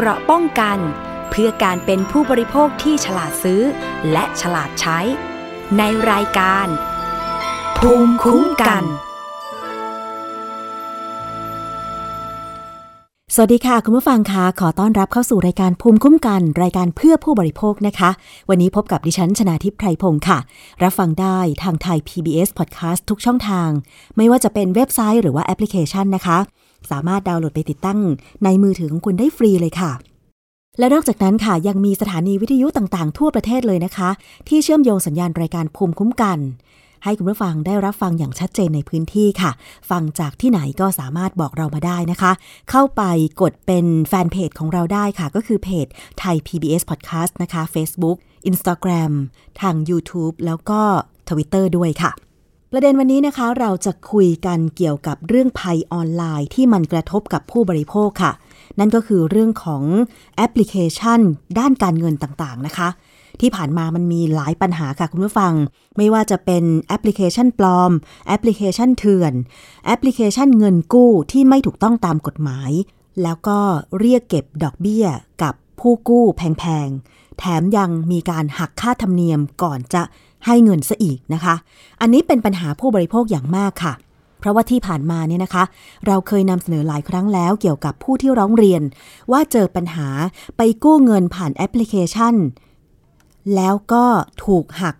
เกราะป้องกัน เพื่อการเป็นผู้บริโภคที่ฉลาดซื้อ และฉลาดใช้ ในรายการ ภูมิคุ้มกัน สวัสดีค่ะ คุณผู้ฟังคะขอต้อนรับเข้าสู่รายการภูมิคุ้มกัน รายการเพื่อผู้บริโภคนะคะ วันนี้พบกับดิฉันชนาทิพไพรพงศ์ค่ะ รับฟังได้ทางไทย PBS Podcast ทุกช่องทาง ไม่ว่าจะเป็นเว็บไซต์หรือว่าแอปพลิเคชันนะคะ สามารถดาวน์โหลดไปติดตั้งในมือถือของคุณได้ฟรีเลยค่ะ และนอกจากนั้นค่ะยังมีสถานีวิทยุต่างๆ ทั่วประเทศเลยนะคะ ที่เชื่อมโยงสัญญาณรายการภูมิคุ้มกัน ให้คุณผู้ฟังได้รับฟังอย่างชัดเจนในพื้นที่ค่ะ ฟังจากที่ไหนก็สามารถบอกเรามาได้นะคะ เข้าไปกดเป็นแฟนเพจของเราได้ค่ะ ก็คือเพจไทย PBS Podcast นะคะ Facebook Instagram ทาง YouTube แล้วก็ Twitter ด้วยค่ะ ประเด็นวันนี้นะคะเราจะคุยกันเกี่ยวกับเรื่องภัยออนไลน์ที่มันกระทบกับผู้บริโภคค่ะ นั่นก็คือเรื่องของแอปพลิเคชัน ด้านการเงินต่างๆนะคะ ที่ผ่านมามันมีหลายปัญหาค่ะคุณผู้ฟัง ไม่ว่าจะเป็นแอปพลิเคชันปลอม แอปพลิเคชันเถื่อน แอปพลิเคชันเงินกู้ที่ไม่ถูกต้องตามกฎหมาย แล้วก็เรียกเก็บดอกเบี้ยกับผู้กู้แพงๆแถมยังมีการหักค่าธรรมเนียมก่อนจะ ให้เงินซะอีกนะคะ อันนี้เป็นปัญหาผู้บริโภคอย่างมากค่ะ เพราะว่าที่ผ่านมาเนี่ยนะคะ เราเคยนำเสนอหลายครั้งแล้วเกี่ยวกับผู้ที่ร้องเรียน ว่าเจอปัญหาไปกู้เงินผ่านแอปพลิเคชัน แล้วก็ถูกหัก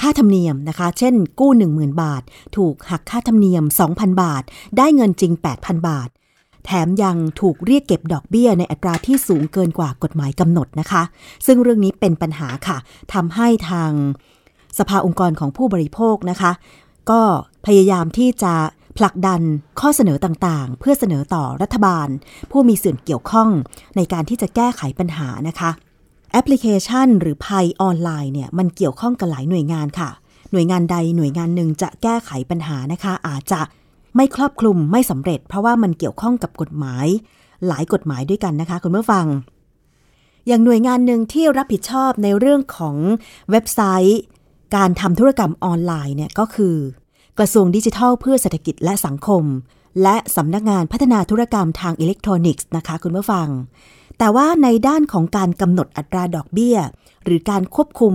ค่าธรรมเนียมนะคะ เช่นกู้ 10,000 บาท ถูกหักค่าธรรมเนียม 2,000 บาท ได้เงินจริง 8,000 บาท แถมยังถูกเรียกเก็บดอกเบี้ยในอัตราที่สูงเกินกว่ากฎหมายกำหนดนะคะ ซึ่งเรื่องนี้เป็นปัญหาค่ะทำให้ทางสภาองค์กรของผู้บริโภคนะคะ ก็พยายามที่จะผลักดันข้อเสนอต่างๆ เพื่อเสนอต่อรัฐบาล ผู้มีส่วนเกี่ยวข้องในการที่จะแก้ไขปัญหานะคะ แอปพลิเคชัน หรือภัยออนไลน์เนี่ยมันเกี่ยวข้องกับหลายหน่วยงานค่ะ หน่วยงานใดหน่วยงานหนึ่งจะแก้ไขปัญหานะคะ อาจจะ ไม่ครอบคลุมไม่สำเร็จ เพราะว่ามันเกี่ยวข้องกับกฎหมาย หลายกฎหมายด้วยกันนะคะ คุณผู้ฟัง อย่างหน่วยงานหนึ่งที่รับผิดชอบในเรื่องของเว็บไซต์ การทำธุรกรรมออนไลน์เนี่ยก็คือ กระทรวงดิจิทัล เพื่อเศรษฐกิจและสังคม และสำนักงานพัฒนาธุรกรรมทางอิเล็กทรอนิกส์นะคะ คุณผู้ฟัง แต่ว่าในด้านของการกำหนดอัตราดอกเบี้ย หรือการควบคุม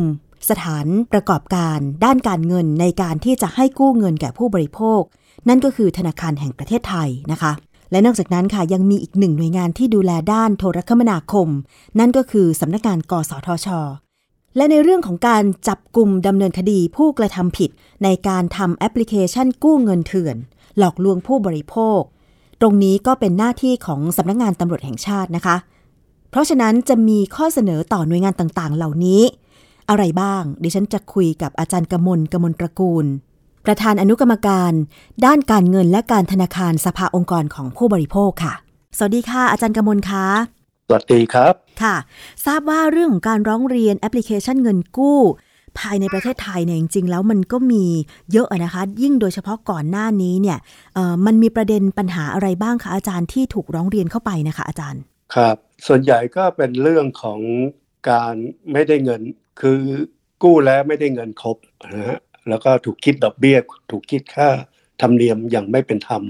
สถานประกอบการ ด้านการเงินในการที่จะให้กู้เงินแก่ผู้บริโภค นั่นก็คือธนาคารแห่งประเทศไทยนะคะ และนอกจากนั้นค่ะยังมีอีกหนึ่งหน่วยงานที่ดูแลด้านโทรคมนาคม นั่นก็คือสำนักงานกสทช และในเรื่องของการจับกลุ่มดำเนินคดีผู้กระทำผิด ในการทำแอปพลิเคชันกู้เงินเถื่อน หลอกลวงผู้บริโภค ตรงนี้ก็เป็นหน้าที่ของสำนักงานตำรวจแห่งชาตินะคะ เพราะฉะนั้นจะมีข้อเสนอต่อหน่วยงานต่างๆ เหล่านี้ อะไรบ้างดิฉันจะคุยกับอาจารย์กมลกมลตระกูล ประธานอนุกรรมการ ด้านการเงินและการธนาคารสภาองค์กรของผู้บริโภคค่ะ สวัสดีค่ะ อาจารย์กมลคะสวัสดีครับ ค่ะ ทราบว่าเรื่องของการร้องเรียนแอปพลิเคชันเงินกู้ ภายในประเทศไทยเนี่ยจริงๆ แล้วมันก็มีเยอะนะคะ ยิ่งโดยเฉพาะก่อนหน้านี้เนี่ยเอ่อมันมีประเด็นปัญหาอะไรบ้างคะอาจารย์ที่ถูกร้องเรียนเข้าไปนะคะอาจารย์ ครับ ส่วนใหญ่ก็เป็นเรื่องของการไม่ได้เงิน คือกู้แล้วไม่ได้เงินครบนะฮะ แล้วก็ถูกคิดดอกเบี้ย ถูกคิดค่าธรรมเนียมอย่างไม่เป็นธรรม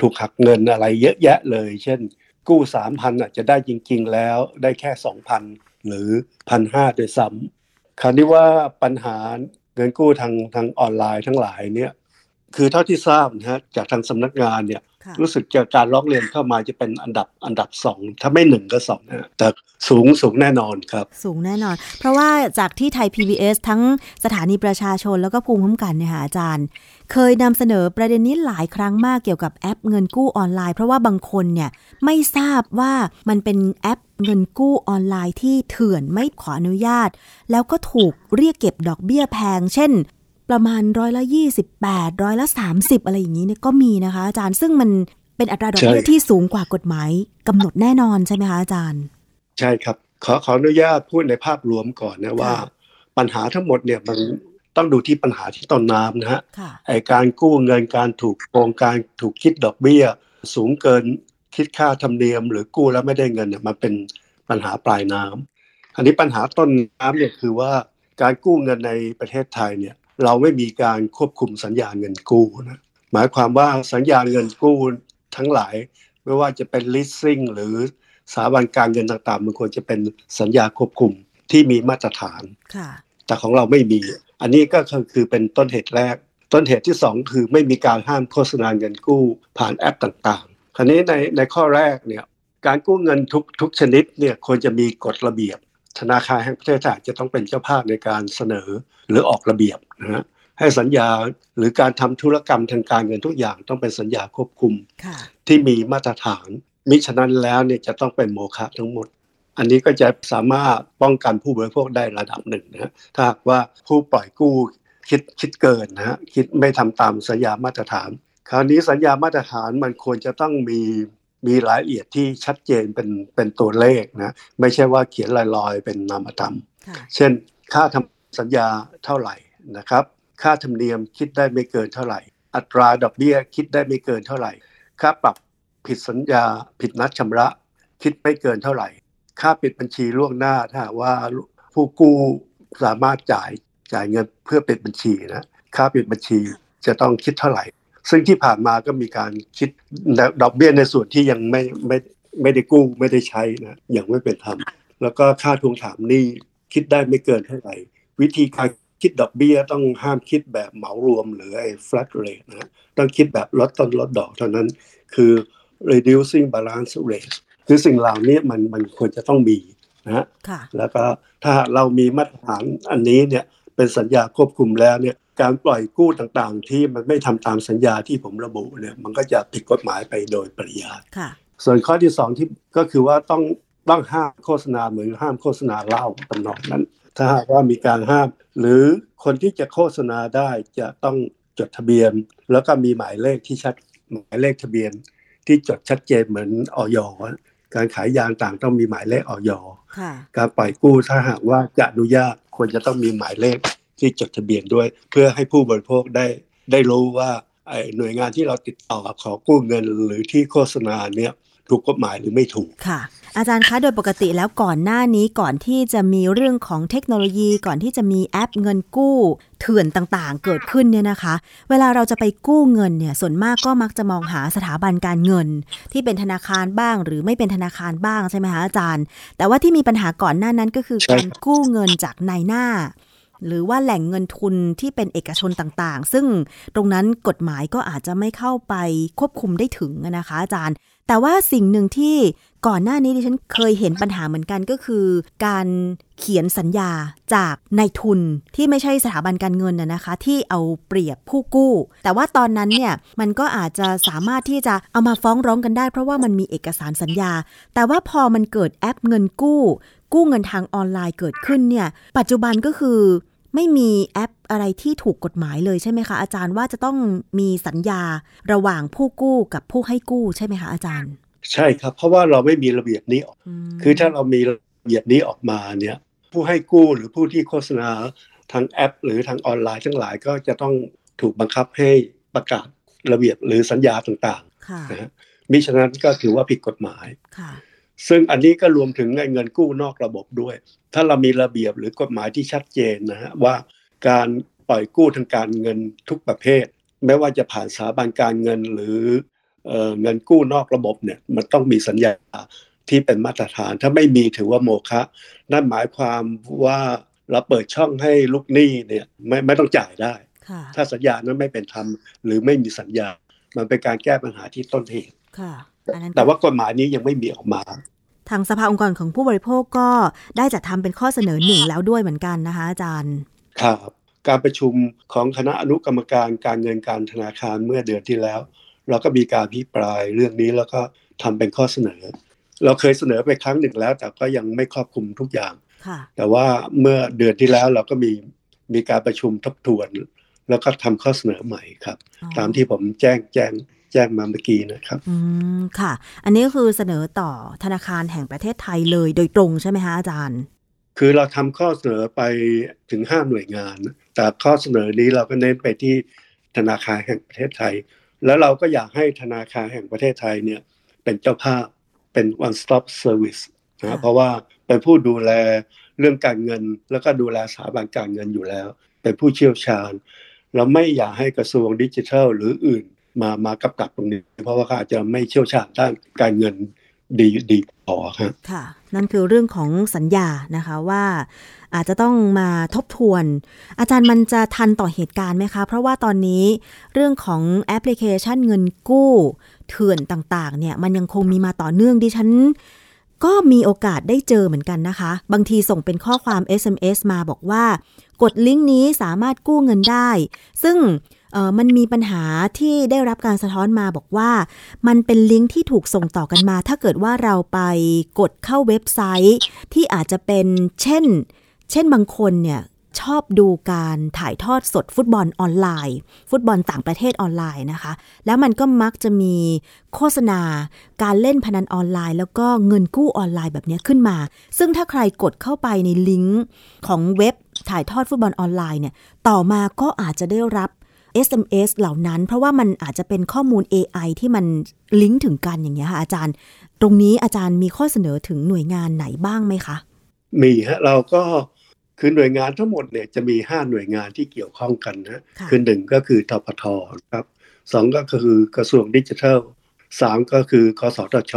ถูกหักเงินอะไรเยอะแยะเลย เช่น กู้สามพันอาจจะได้จริง ๆ แล้วได้แค่สองพันหรือพันห้าโดยซ้ำคราวนี้ว่าปัญหาเงินกู้ทางทางออนไลน์ทั้งหลายเนี่ยคือเท่าที่ทราบนะฮะจากทางสำนักงานเนี่ย รู้สึกจะการร้องเรียนเข้ามาจะเป็นอันดับอันดับสองถ้าไม่หนึ่งก็สองนะแต่สูงสูงแน่นอนครับ สูงแน่นอน เพราะว่าจากที่ไทย PBS ทั้งสถานีประชาชนแล้วก็ภูมิคุ้มกันเนี่ยค่ะอาจารย์ เคยนำเสนอประเด็นนี้หลายครั้งมากเกี่ยวกับแอปเงินกู้ออนไลน์ เพราะว่าบางคนเนี่ยไม่ทราบว่ามันเป็นแอปเงินกู้ออนไลน์ที่เถื่อนไม่ขออนุญาต แล้วก็ถูกเรียกเก็บดอกเบี้ยแพง เช่น ประมาณร้อยละ28ร้อยละ30อะไรอย่างนี้เนี่ยก็มีนะคะ อาจารย์ซึ่งมันเป็นอัตราดอกเบี้ยใช่ที่สูงกว่ากฎหมายกำหนดแน่นอนใช่ไหมคะอาจารย์ ใช่ครับ ขอขออนุญาตพูดในภาพรวมก่อนนะว่าค่ะปัญหาทั้งหมดเนี่ยมันต้องดูที่ปัญหาที่ต้นน้ำนะฮะค่ะไอการกู้เงินการถูกโกงการถูกคิดดอกเบี้ย สูงเกินคิดค่าธรรมเนียม หรือกู้แล้วไม่ได้เงินเนี่ยมันเป็นปัญหาปลายน้ำอันนี้ปัญหาต้นน้ำเนี่ยคือว่าการกู้เงินในประเทศไทยเนี่ย เราไม่มีการควบคุมสัญญาเงินกู้นะหมายความว่าสัญญาเงินกู้ทั้งหลาย ไม่ว่าจะเป็น leasing หรือสถาบันการเงินต่างๆ มันควรจะเป็นสัญญาควบคุมที่มีมาตรฐานค่ะแต่ของเราไม่มี อันนี้ก็คือเป็นต้นเหตุแรก ต้นเหตุที่สองคือไม่มีการห้ามโฆษณาเงินกู้ผ่านแอปต่างๆ คราวนี้ในในข้อแรกเนี่ยการกู้เงินทุกทุกชนิดเนี่ยควรจะมีกฎระเบียบ ธนาคารแห่งประเทศไทยจะต้องเป็นเจ้าภาพในการเสนอหรือออกระเบียบนะฮะให้สัญญาหรือการทำธุรกรรมทางการเงินทุกอย่างต้องเป็นสัญญาควบคุมค่ะที่มีมาตรฐาน มิฉะนั้นแล้วเนี่ยจะต้องเป็นโมฆะทั้งหมด อันนี้ก็จะสามารถป้องกันผู้บริโภคได้ระดับหนึ่งนะฮะถ้าหากว่าผู้ปล่อยกู้คิดคิดเกินนะฮะคิดไม่ทำตามสัญญามาตรฐาน คราวนี้สัญญามาตรฐานมันควรจะต้องมี มีรายละเอียดที่ชัดเจนเป็นเป็นตัวเลขนะไม่ใช่ว่าเขียนลอยๆ เป็นนามธรรมค่ะเช่นค่าทำสัญญาเท่าไหร่นะครับ ค่าธรรมเนียมคิดได้ไม่เกินเท่าไหร่ อัตราดอกเบี้ยคิดได้ไม่เกินเท่าไหร่ ค่าปรับผิดสัญญาผิดนัดชำระ คิดไม่เกินเท่าไหร่ ค่าปิดบัญชีล่วงหน้าถ้าหากว่าผู้กู้สามารถจ่ายจ่ายเงินเพื่อปิดบัญชีนะค่าปิดบัญชีจะต้องคิดเท่าไหร่ ซึ่งที่ผ่านมาก็มีการคิดดอกเบี้ยในส่วนที่ยังไม่ไม่ไม่ได้กู้ไม่ได้ใช้นะยังไม่เป็นธรรมแล้วก็ค่าทวงถามหนี้คิดได้ไม่เกินเท่าไหร่ วิธีการคิดดอกเบี้ยต้องห้ามคิดแบบเหมารวมหรือไอ้ flat rate นะต้องคิดแบบลดต้นลดดอกเท่านั้นคือ reducing balance rate คือสิ่งเหล่านี้มันมันควรจะต้องมีนะฮะค่ะแล้วก็ถ้าเรามีมาตรฐานอันนี้เนี่ย เป็นสัญญาควบคุมแล้วเนี่ยการปล่อยกู้ต่างๆ ที่มันไม่ทำตามสัญญาที่ผมระบุเนี่ยมันก็จะผิดกฎหมายไปโดยปริยายค่ะส่วนข้อที่สองที่ก็คือว่าต้องต้องห้ามโฆษณาเหมือนห้ามโฆษณาเหล้าตำนองนั้น ถ้าหากว่ามีการห้าม หรือคนที่จะโฆษณาได้จะต้องจดทะเบียน แล้วก็มีหมายเลขที่ชัดหมายเลขทะเบียน ที่จดชัดเจนเหมือนออยการขายยางต่างต้องมีหมายเลขออยค่ะ การปล่อยกู้ถ้าหากว่าจะอนุญาตควรจะต้องมีหมายเลขที่จดทะเบียนด้วย เพื่อให้ผู้บริโภคได้ได้รู้ว่าหน่วยงานที่เราติดต่อขอกู้เงินหรือที่โฆษณาเนี่ย ถูกกฎหมายหรือไม่ถูกค่ะ อาจารย์คะโดยปกติแล้วก่อนหน้านี้ก่อนที่จะมีเรื่องของเทคโนโลยีก่อนที่จะมีแอปเงินกู้เถื่อนต่างๆ เกิดขึ้นเนี่ยนะคะ เวลาเราจะไปกู้เงินเนี่ยส่วนมากก็มักจะมองหาสถาบันการเงิน ที่เป็นธนาคารบ้าง หรือไม่เป็นธนาคารบ้างใช่ไหมคะอาจารย์ แต่ว่าที่มีปัญหาก่อนหน้านั้นก็คือใช่การกู้เงินจากนายหน้าหรือว่าแหล่งเงินทุนที่เป็นเอกชนต่างๆ ซึ่งตรงนั้นกฎหมายก็อาจจะไม่เข้าไปควบคุมได้ถึงนะคะ อาจารย์ แต่ว่าสิ่งหนึ่งที่ก่อนหน้านี้ดิฉันเคยเห็นปัญหาเหมือนกันก็คือ การเขียนสัญญาจากนายทุนที่ไม่ใช่สถาบันการเงินนะนะคะ ที่เอาเปรียบผู้กู้ แต่ว่าตอนนั้นเนี่ยมันก็อาจจะสามารถที่จะเอามาฟ้องร้องกันได้ เพราะว่ามันมีเอกสารสัญญา แต่ว่าพอมันเกิดแอปเงินกู้ กู้เงินทางออนไลน์เกิดขึ้นเนี่ยปัจจุบันก็คือ ไม่มีแอปอะไรที่ถูกกฎหมายเลยใช่ไหมคะ อาจารย์ว่าจะต้องมีสัญญาระหว่างผู้กู้กับผู้ให้กู้ใช่ไหมคะอาจารย์ ใช่ครับ เพราะว่าเราไม่มีระเบียบนี้ออกมคือถ้าเรามีระเบียบนี้ออกมาเนี่ยผู้ให้กู้หรือผู้ที่โฆษณาทางแอป หรือทางออนไลน์ทั้งหลายก็จะต้องถูกบังคับให้ประกาศระเบียบหรือสัญญาต่างค่ะๆนะฮะมิฉะนั้นก็ถือว่าผิดกฎหมายค่ะ ซึ่งอันนี้ก็รวมถึงเงินกู้นอกระบบด้วย ถ้าเรามีระเบียบหรือกฎหมายที่ชัดเจนนะฮะว่าการปล่อยกู้ทางการเงินทุกประเภท ไม่ว่าจะผ่านสถาบันการเงินหรือเอ่อเงินกู้นอกระบบเนี่ยมันต้องมีสัญญาที่เป็นมาตรฐาน ถ้าไม่มีถือว่าโมฆะนั่นหมายความว่าเราเปิดช่องให้ลูกหนี้เนี่ยไม่ไม่ต้องจ่ายได้ค่ะถ้าสัญญานั้นไม่เป็นธรรมหรือไม่มีสัญญา มันเป็นการแก้ปัญหาที่ต้นเหตุค่ะอันนั้นแต่ว่ากฎหมายนี้ยังไม่มีออกมา ทางสภาองค์กรของผู้บริโภคก็ได้จัดทำเป็นข้อเสนอหนึ่งแล้วด้วยเหมือนกันนะคะ อาจารย์ ครับ การประชุมของคณะอนุกรรมการการเงินการธนาคารเมื่อเดือนที่แล้ว เราก็มีการพิปรายเรื่องนี้แล้วก็ทำเป็นข้อเสนอ เราเคยเสนอไปครั้งหนึ่งแล้ว แต่ก็ยังไม่ครอบคลุมทุกอย่างค่ะแต่ว่าเมื่อเดือนที่แล้วเราก็มีมีการประชุมทบทวน แล้วก็ทำข้อเสนอใหม่ครับอ๋อตามที่ผมแจ้งแจ้ง แจ้งมาเมื่อกี้นะครับ อืม ค่ะ อันนี้ก็คือเสนอต่อธนาคารแห่งประเทศไทยเลยโดยตรงใช่ไหมคะอาจารย์ คือเราทำข้อเสนอไปถึงห้าหน่วยงาน แต่ข้อเสนอนี้เราก็เน้นไปที่ธนาคารแห่งประเทศไทย แล้วเราก็อยากให้ธนาคารแห่งประเทศไทยเนี่ยเป็นเจ้าภาพเป็น one stop service นะค่ะเพราะว่าเป็นผู้ดูแลเรื่องการเงิน แล้วก็ดูแลสถาบันการเงินอยู่แล้ว เป็นผู้เชี่ยวชาญ เราไม่อยากให้กระทรวงดิจิทัล หรืออื่น มามากำกับตรงนี้ เพราะว่าเขาอาจจะไม่เชี่ยวชาญด้านการเงินดีดีพอครับค่ะ นั่นคือเรื่องของสัญญานะคะว่าอาจจะต้องมาทบทวน อาจารย์มันจะทันต่อเหตุการณ์ไหมคะ เพราะว่าตอนนี้เรื่องของแอปพลิเคชันเงินกู้เถื่อนต่างๆ เนี่ยมันยังคงมีมาต่อเนื่องดิฉันก็มีโอกาสได้เจอเหมือนกันนะคะ บางทีส่งเป็นข้อความ SMS มาบอกว่า กดลิงก์นี้สามารถกู้เงินได้ ซึ่ง มันมีปัญหาที่ได้รับการสะท้อนมาบอกว่า มันเป็นลิงก์ที่ถูกส่งต่อกันมา ถ้าเกิดว่าเราไปกดเข้าเว็บไซต์ ที่อาจจะเป็นเช่น เช่นบางคนเนี่ยชอบดูการถ่ายทอดสดฟุตบอลออนไลน์ ฟุตบอลต่างประเทศออนไลน์นะคะ แล้วมันก็มักจะมีโฆษณา การเล่นพนันออนไลน์ แล้วก็เงินกู้ออนไลน์แบบนี้ขึ้นมา ซึ่งถ้าใครกดเข้าไปในลิงก์ของเว็บถ่ายทอดฟุตบอลออนไลน์เนี่ยต่อมาก็อาจจะได้รับ SMS เหล่านั้น เพราะว่ามันอาจจะเป็นข้อมูล AI ที่มันลิงก์ถึงกันอย่างเงี้ยค่ะอาจารย์ ตรงนี้อาจารย์มีข้อเสนอถึงหน่วยงานไหนบ้างไหมคะ มีฮะเราก็คือหน่วยงานทั้งหมดเนี่ยจะมี 5 หน่วยงานที่เกี่ยวข้องกันนะคือหนึ่งก็คือทปทครับสองก็คือกระทรวงดิจิทัลสามก็คือกสทช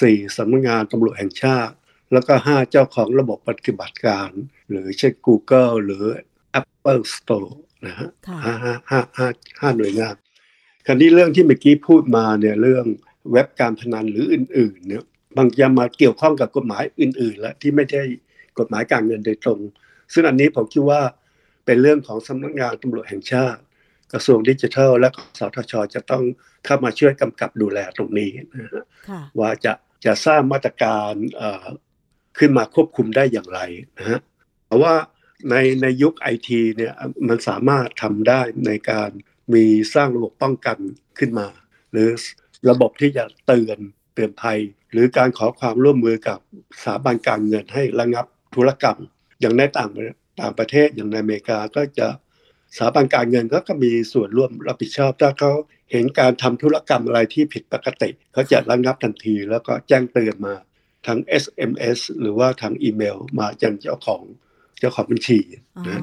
สี่สำนักงานตำรวจแห่งชาติ แล้วก็ห้าเจ้าของระบบปฏิบัติการ หรือเช่น Google หรือ Apple Store นะฮะห้าห้าห้าห้าห้าหน่วยงานคราวนี้เรื่องที่เมื่อกี้พูดมาเนี่ยเรื่องเว็บการพนันหรืออื่น ๆ เนี่ยบางอย่างมาเกี่ยวข้องกับกฎหมายอื่น ๆ แล้วที่ไม่ใช่กฎหมายการเงินโดยตรง ซึ่งอันนี้ผมคิดว่าเป็นเรื่องของสำนักงานตำรวจแห่งชาติ กระทรวงดิจิทัล และสทช จะต้องเข้ามาช่วยกำกับดูแลตรงนี้นะฮะว่าจะจะสร้างมาตรการขึ้นมาควบคุมได้อย่างไรนะฮะเพราะว่า ในในยุคไอทีเนี่ยมันสามารถทำได้ในการมีสร้างระบบป้องกันขึ้นมา หรือระบบที่จะเตือนเตือนภัย หรือการขอความร่วมมือกับสถาบันการเงินให้ระงับธุรกรรม อย่างในต่างต่างประเทศอย่างในอเมริกาก็จะสถาบันการเงินก็ก็มีส่วนร่วมรับผิดชอบถ้าเขาเห็นการทำธุรกรรมอะไรที่ผิดปกติเขาจะระงับทันทีแล้วก็แจ้งเตือนมาทาง SMS หรือว่าทางอีเมลมาจากเจ้าของ เจ้าของบัญชีนะ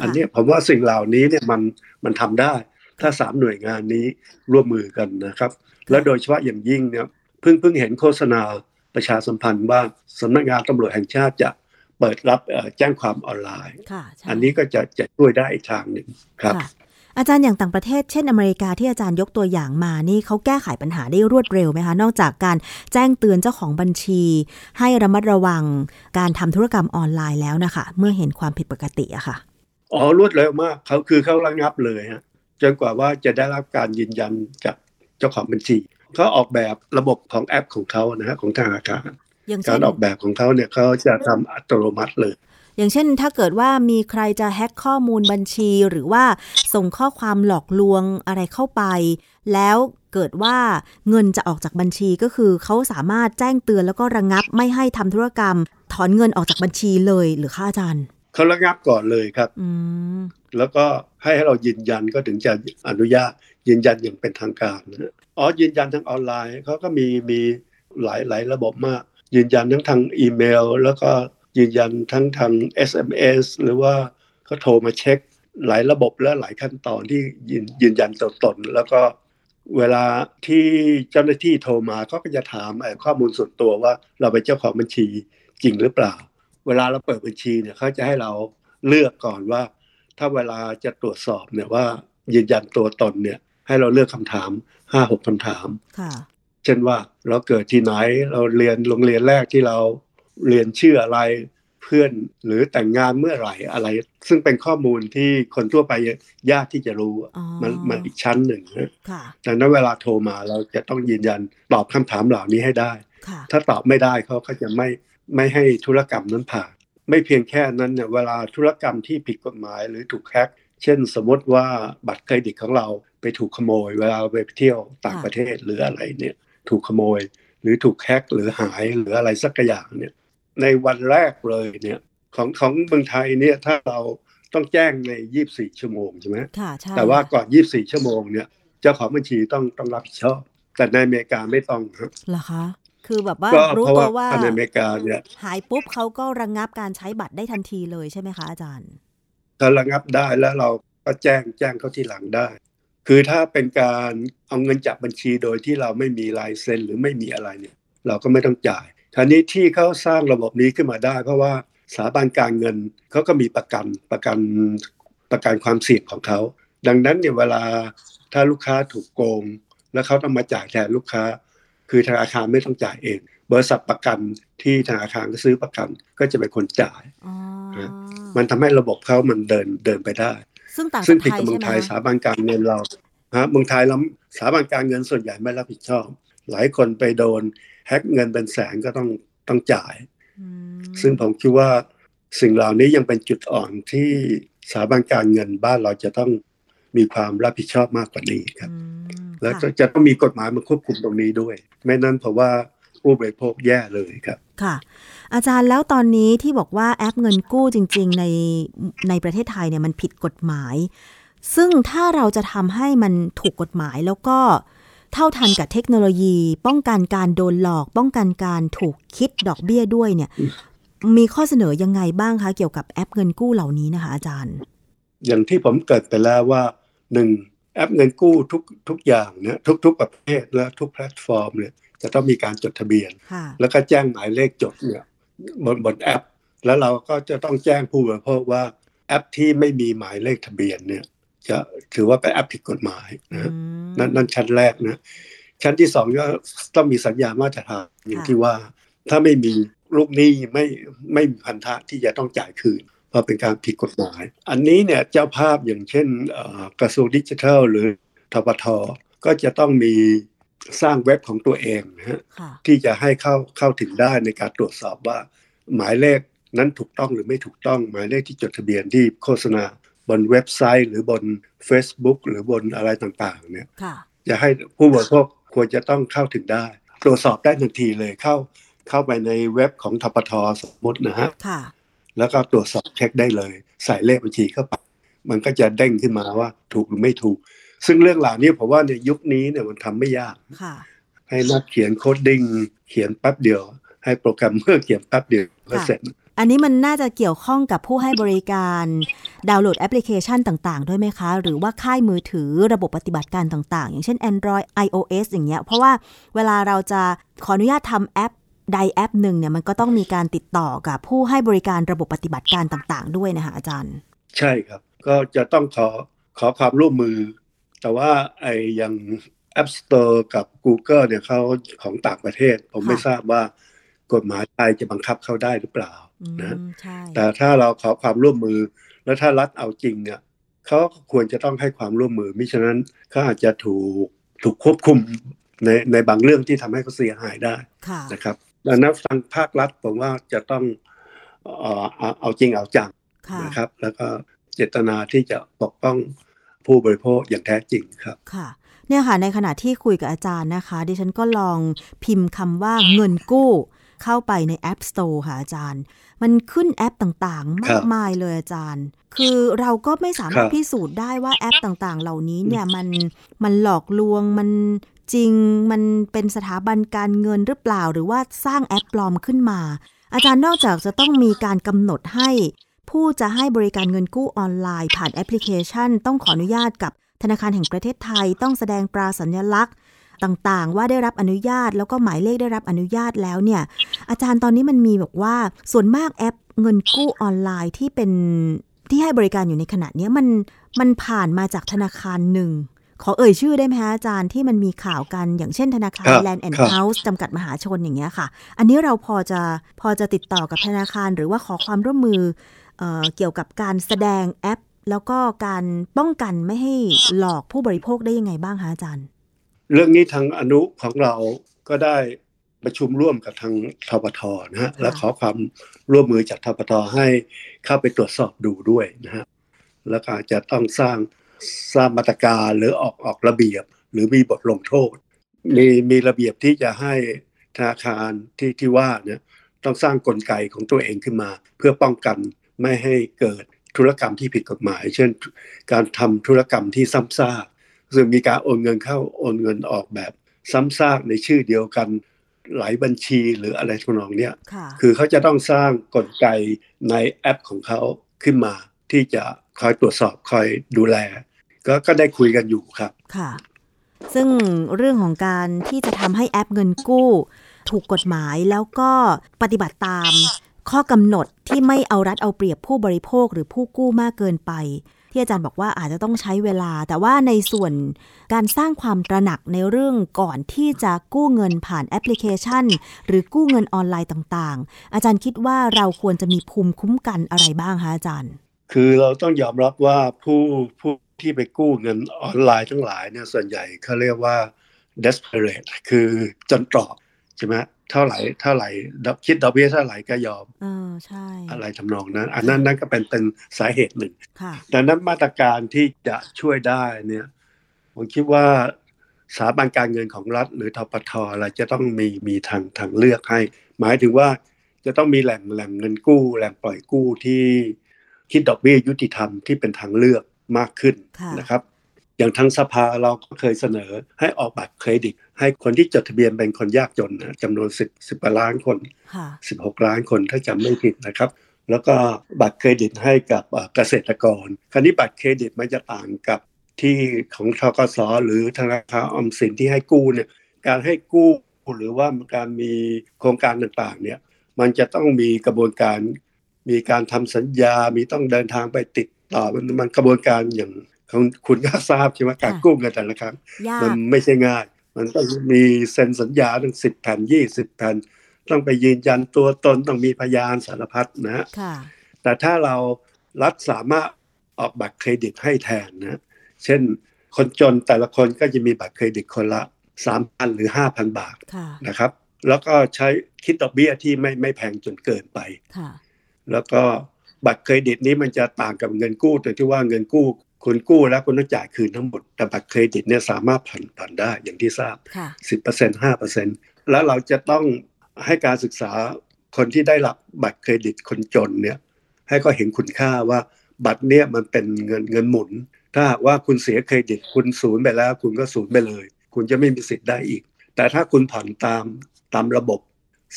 อันนี้ผมว่าสิ่งเหล่านี้เนี่ยมันมันทำได้ ถ้าสามหน่วยงานนี้ร่วมมือกันนะครับ และโดยเฉพาะอย่างยิ่งเนี่ยเพิ่งเพิ่งเห็นโฆษณาประชาสัมพันธ์ว่าสำนักงานตำรวจแห่งชาติจะเปิดรับแจ้งความออนไลน์ อันนี้ก็จะจะช่วยได้อีกทางหนึ่งครับ อาจารย์อย่างต่างประเทศเช่นอเมริกาที่อาจารย์ยกตัวอย่างมานี่เขาแก้ไขปัญหาได้รวดเร็วไหมคะ นอกจากการแจ้งเตือนเจ้าของบัญชี ให้ระมัดระวังการทำธุรกรรมออนไลน์แล้วนะคะ เมื่อเห็นความผิดปกติอะค่ะอ๋อรวดเร็วมากเขาคือเขาระงับเลยฮะจนกว่าว่าจะได้รับการยืนยันจากเจ้าของบัญชีเขาออกแบบระบบของแอปของเขานะฮะของธนาคารการออกแบบของเขาเนี่ยเขาจะทำอัตโนมัติเลย อย่างเช่นถ้าเกิดว่ามีใครจะแฮ็กข้อมูลบัญชี หรือว่าส่งข้อความหลอกลวงอะไรเข้าไป แล้วเกิดว่าเงินจะออกจากบัญชีก็คือเขาสามารถแจ้งเตือนแล้วก็ระงงับไม่ให้ทำธุรกรรม ถอนเงินออกจากบัญชีเลยหรือค่าอาจารย์เขาระงับก่อนเลยครับแล้วก็ให้เรายืนยันก็ถึงจะอนุญาตยืนยันอย่างเป็นทางการนะอ๋อยืนยันทางออนไลน์เขาก็มีมีหลายหลายระบบมาก ยืนยันทั้งทางอีเมล แล้วก็ ยืนยันทั้งทาง SMS หรือว่าเขาโทรมาเช็คหลายระบบและหลายขั้นตอนที่ยืนยืนยันตัวตน แล้วก็เวลาที่เจ้าหน้าที่โทรมาเขาก็จะถามข้อมูลส่วนตัวว่าเราเป็นเจ้าของบัญชีจริงหรือเปล่า เวลาเราเปิดบัญชีเนี่ยเขาจะให้เราเลือกก่อนว่า ถ้าเวลาจะตรวจสอบเนี่ยว่ายืนยันตัวตนเนี่ยให้เราเลือกคำถามห้าหกคำถาม เช่นว่าเราเกิดที่ไหนเราเรียนโรงเรียนแรกที่เรา เรียนชื่ออะไรเพื่อนหรือแต่งงานเมื่อไหร่อะไร ซึ่งเป็นข้อมูลที่คนทั่วไปยากที่จะรู้มันมันอีกชั้นหนึ่งนะดังนั้นเวลาโทรมาเราจะต้องยืนยันตอบคำถามเหล่านี้ให้ได้ ถ้าตอบไม่ได้เขาก็จะไม่ไม่ให้ธุรกรรมนั้นผ่านไม่เพียงแค่นั้นเนี่ยเวลาธุรกรรมที่ผิดกฎหมายหรือถูกแฮกเช่นสมมติว่าบัตรเครดิตของเราไปถูกขโมย เวลาเราไปเที่ยวต่างประเทศหรืออะไรเนี่ยถูกขโมย หรือถูกแฮกหรือหายหรืออะไรสักอย่างเนี่ย ในวันแรกเลยเนี่ยของของเมืองไทยเนี่ยถ้าเราต้องแจ้งใน 24 ชั่วโมงใช่ไหมค่ะใช่แต่ว่าก่อน 24 ชั่วโมงเนี่ยเจ้าของบัญชีต้องต้องรับผิดชอบ แต่ในอเมริกาไม่ต้องครับเหรอคะคือแบบว่ารู้ตัวว่าในอเมริกาเนี่ยหายปุ๊บเขาก็ระงงับการใช้บัตรได้ทันทีเลยใช่ไหมคะอาจารย์เขาระงับได้แล้วเราก็แจ้งแจ้งเขาทีหลังได้ คือถ้าเป็นการเอาเงินจากบัญชีโดยที่เราไม่มีลายเซ็นหรือไม่มีอะไรเนี่ย เราก็ไม่ต้องจ่าย ทีนี้ที่เขาสร้างระบบนี้ขึ้นมาได้ เพราะว่าสถาบันการเงินเขาก็มีประกันประกันประกันความเสี่ยงของเขา ดังนั้นเนี่ยเวลาถ้าลูกค้าถูกโกง แล้วเขาต้องมาจ่ายแทนลูกค้า คือธนาคารไม่ต้องจ่ายเอง บริษัทประกันที่ธนาคารก็ซื้อประกันก็จะเป็นคนจ่ายอ๋อมันทำให้ระบบเขามันเดินเดินไปได้ ซึ่งต่างซึ่งจากผิดไทยกับเมืองใช่ไหมไทยสถาบันการเงินเราฮะเมืองไทยเราสถาบันการเงินส่วนใหญ่ไม่รับผิดชอบ หลายคนไปโดนแฮกเงินเป็นแสนก็ต้องต้องจ่ายอืมซึ่งผมคิดว่าสิ่งเหล่านี้ยังเป็นจุดอ่อนที่สถาบันการเงินบ้านเราจะต้องมีความรับผิดชอบมากกว่านี้ครับอืมแล้วค่ะจะจะต้องมีกฎหมายมาควบคุมตรงนี้ด้วย ไม่นั้นเพราะว่าผู้บริโภคแย่เลยครับค่ะ อาจารย์แล้วตอนนี้ที่บอกว่าแอปเงินกู้จริง ๆ ในในประเทศไทยเนี่ยมันผิดกฎหมาย ซึ่งถ้าเราจะทำให้มันถูกกฎหมายแล้วก็ เท่าทันกับเทคโนโลยี ป้องกันการโดนหลอก ป้องกันการถูกคิดดอกเบี้ยด้วยเนี่ย มีข้อเสนอยังไงบ้างคะเกี่ยวกับแอปเงินกู้เหล่านี้นะคะอาจารย์ อย่างที่ผมเกริดไปแล้วว่าหนึ่งแอปเงินกู้ทุกทุกอย่างเนี่ยทุกทุกประเภทและทุกแพลตฟอร์มเนี่ยจะต้องมีการจดทะเบียนค่ะแล้วก็แจ้งหมายเลขจดเนี่ยบนบนแอป แล้วเราก็จะต้องแจ้งผู้บริโภคว่าแอปที่ไม่มีหมายเลขทะเบียนเนี่ยจะถือว่าเป็นแอปผิดกฎหมายนะฮะอืม นั่นนั่นชั้นแรกนะ ชั้นที่สองก็ต้องมีสัญญามาตรฐานอย่างค่ะที่ว่า ถ้าไม่มีลูกหนี้ไม่ไม่มีพันธะที่จะต้องจ่ายคืนเพราะเป็นการผิดกฎหมาย อันนี้เนี่ยเจ้าภาพอย่างเช่นเอ่อกระทรวงดิจิทัล หรือทบทก็จะต้องมีสร้างเว็บของตัวเองนะฮะค่ะที่จะให้เข้าเข้าถึงได้ในการตรวจสอบว่า หมายเลขนั้นถูกต้องหรือไม่ถูกต้อง หมายเลขที่จดทะเบียนที่โฆษณา บนเว็บไซต์ หรือบน Facebook หรือบนอะไรต่างๆเนี่ยค่ะจะให้ผู้บริโภคควรจะต้องเข้าถึงได้ ตรวจสอบได้ทันทีเลยเข้าเข้าไปในเว็บของทปทสมมตินะฮะค่ะแล้วก็ตรวจสอบเช็คได้เลย ใส่เลขบัญชีเข้าไปมันก็จะเด้งขึ้นมาว่าถูกหรือไม่ถูก ซึ่งเรื่องเหล่านี้ผมว่าในยุคนี้เนี่ยมันทำไม่ยากค่ะให้นักเขียน coding เขียนแป๊บเดียว ให้โปรแกรมเมอร์เขียนแป๊บเดียวก็เสร็จ อันนี้มันน่าจะเกี่ยวข้องกับผู้ให้บริการดาวน์โหลดแอปพลิเคชันต่างๆ ด้วยไหมคะ หรือว่าค่ายมือถือระบบปฏิบัติการต่างๆ อย่างเช่น Android iOS อย่างเงี้ย เพราะว่าเวลาเราจะขออนุญาตทำแอปใดแอปหนึ่งเนี่ยมันก็ต้องมีการติดต่อกับผู้ให้บริการระบบปฏิบัติการต่างๆ ด้วยนะคะอาจารย์ ใช่ครับ ก็จะต้องขอขอความร่วมมือ แต่ว่าไอ้อย่าง App Store กับ Google เนี่ยเขาของต่างประเทศ ผมไม่ทราบว่า กฎหมายไทยจะบังคับเขาได้หรือเปล่าอืมนะใช่แต่ถ้าเราขอความร่วมมือ แล้วถ้ารัฐเอาจริงเนี่ยเขาก็ควรจะต้องให้ความร่วมมือมิฉะนั้นเขาอาจจะถูกถูกควบคุมในในบางเรื่องที่ทำให้เขาเสียหายได้ค่ะนะครับดังนั้นทางภาครัฐผมว่าจะต้องเอ่อเอาเอาจริงเอาจังค่ะนะครับ แล้วก็เจตนาที่จะปกป้องผู้บริโภคอย่างแท้จริงครับค่ะเนี่ยค่ะในขณะที่คุยกับอาจารย์นะคะ ดิฉันก็ลองพิมพ์คำว่าเงินกู้ เข้าไปใน App Store ค่ะอาจารย์ มันขึ้นแอปต่างๆครัมากบมายเลยอาจารย์ คือเราก็ไม่สามารถครับพิสูจน์ได้ว่าแอปต่างๆ เหล่านี้เนี่ยมันมันหลอกลวงมันจริงมันเป็นสถาบันการเงินหรือเปล่า หรือว่าสร้างแอปปลอมขึ้นมา อาจารย์นอกจากจะต้องมีการกำหนดให้ ผู้จะให้บริการเงินกู้ออนไลน์ ผ่านแอปพลิเคชัน ต้องขออนุญาตกับธนาคารแห่งประเทศไทย ต้องแสดงตราสัญลักษณ์ ต่างๆ ว่าได้รับอนุญาต แล้วก็หมายเลขได้รับอนุญาตแล้วเนี่ย อาจารย์ตอนนี้มันมีบอกว่าส่วนมากแอปเงินกู้ออนไลน์ที่เป็นที่ให้บริการอยู่ในขณะเนี้ยมันมันผ่านมาจากธนาคารหนึ่ง ขอเอ่ยชื่อได้ไหมคะอาจารย์ที่มันมีข่าวกันอย่างเช่นธนาคารครับ Land and ครับ House จำกัดมหาชนอย่างเงี้ยค่ะ อันนี้เราพอจะพอจะติดต่อกับธนาคารหรือว่าขอความร่วมมือเอ่อเกี่ยวกับการแสดงแอป แล้วก็การป้องกันไม่ให้หลอกผู้บริโภคได้ยังไงบ้างคะอาจารย์ เรื่องนี้ทางอนุของเราก็ได้ประชุมร่วมกับทางทปทนะฮะค่ะและขอความร่วมมือจากทปทให้เข้าไปตรวจสอบดูด้วยนะฮะแล้วก็อาจจะต้องสร้างสร้างมาตรการหรือออกออกระเบียบ หรือมีบทลงโทษ มีมีระเบียบที่จะให้ธนาคารที่ที่ว่าเนี่ยต้องสร้างกลไกของตัวเองขึ้นมา เพื่อป้องกันไม่ให้เกิดธุรกรรมที่ผิดกฎหมาย เช่น การทำธุรกรรมที่ซ้ำซาก ซึ่งมีการโอนเงินเข้าโอนเงินออกแบบซ้ำซากในชื่อเดียวกันหลายบัญชีหรืออะไรทำนองเนี้ยค่ะคือเขาจะต้องสร้างกลไกในแอปของเขาขึ้นมา ที่จะคอยตรวจสอบคอยดูแล ก็ก็ได้คุยกันอยู่ครับค่ะ ซึ่งเรื่องของการที่จะทำให้แอปเงินกู้ ถูกกฎหมายแล้วก็ปฏิบัติตามข้อกำหนดที่ไม่เอารัดเอาเปรียบผู้บริโภคหรือผู้กู้มากเกินไป ที่อาจารย์บอกว่าอาจจะต้องใช้เวลา แต่ว่าในส่วนการสร้างความตระหนักในเรื่องก่อนที่จะกู้เงินผ่านแอปพลิเคชัน หรือกู้เงินออนไลน์ต่างๆ อาจารย์คิดว่าเราควรจะมีภูมิคุ้มกันอะไรบ้างคะอาจารย์ คือเราต้องยอมรับว่าผู้ผู้ที่ไปกู้เงินออนไลน์ทั้งหลายเนี่ยส่วนใหญ่เขาเรียกว่า desperate คือจนตรอกใช่ไหม เท่าไหร่เท่าไหร่คิดดอกเบี้ยเท่าไหร่ก็ยอมเออใช่อะไรทำนองนั้น อันนั้นนั่นก็เป็นเป็นสาเหตุหนึ่งค่ะดังนั้นมาตรการที่จะช่วยได้เนี่ยผมคิดว่าสถาบันการเงินของรัฐ หรือทปทอะไรจะต้องมีมีทางทางเลือกให้ หมายถึงว่าจะต้องมีแหล่งแหล่งเงินกู้ แหล่งปล่อยกู้ที่คิดดอกเบี้ยยุติธรรมที่เป็นทางเลือกมากขึ้นค่ะนะครับ อย่างทางสภาเราก็เคยเสนอให้ออกบัตรเครดิต ให้คนที่จดทะเบียนเป็นคนยากจนนะจำนวน10 10ล้านคนค่ะ16ล้านคนถ้าจำไม่ผิดนะครับแล้วก็บัตรเครดิตให้กับเอ่อเกษตรกร คราวนี้บัตรเครดิตมันจะต่างกับที่ของทกสหรือธนาคารออมสินที่ให้กู้เนี่ย การให้กู้หรือว่าการมีโครงการต่างๆ เนี่ย มันจะต้องมีกระบวนการ มีการทำสัญญา มีต้องเดินทางไปติดต่อ มันมันกระบวนการอย่างของ คุณก็ทราบใช่ไหมการค่ะกู้เงินแต่ละครั้งยามันกไม่ใช่ง่าย มันต้องมีเซ็นสัญญาตั้งสิบแผ่นยี่สิบแผ่นต้องไปยืนยันตัวตนต้องมีพยานสารพัดนะฮะค่ะแต่ถ้าเรารัฐสามารถออกบัตรเครดิตให้แทนนะเช่นคนจนแต่ละคนก็จะมีบัตรเครดิตคนละสามพันหรือห้าพันบาทค่ะนะครับ แล้วก็ใช้คิดดอกเบี้ยที่ไม่ไม่แพงจนเกินไปค่ะแล้วก็บัตรเครดิตนี้มันจะต่างกับเงินกู้ตรงที่ว่าเงินกู้ คุณกู้แล้วคุณต้องจ่ายคืนทั้งหมด แต่บัตรเครดิตเนี่ยสามารถผ่อนผ่อนได้อย่างที่ทราบค่ะ10% 5%แล้วเราจะต้องให้การศึกษาคนที่ได้รับบัตรเครดิตคนจนเนี่ยให้ก็เห็นคุณค่าว่าบัตรเนี่ยมันเป็นเงินเงินหมุน ถ้าหากว่าคุณเสียเครดิตคุณศูนย์ไปแล้ว คุณก็ศูนย์ไปเลย คุณจะไม่มีสิทธิ์ได้อีก แต่ถ้าคุณผ่อนตามตามระบบ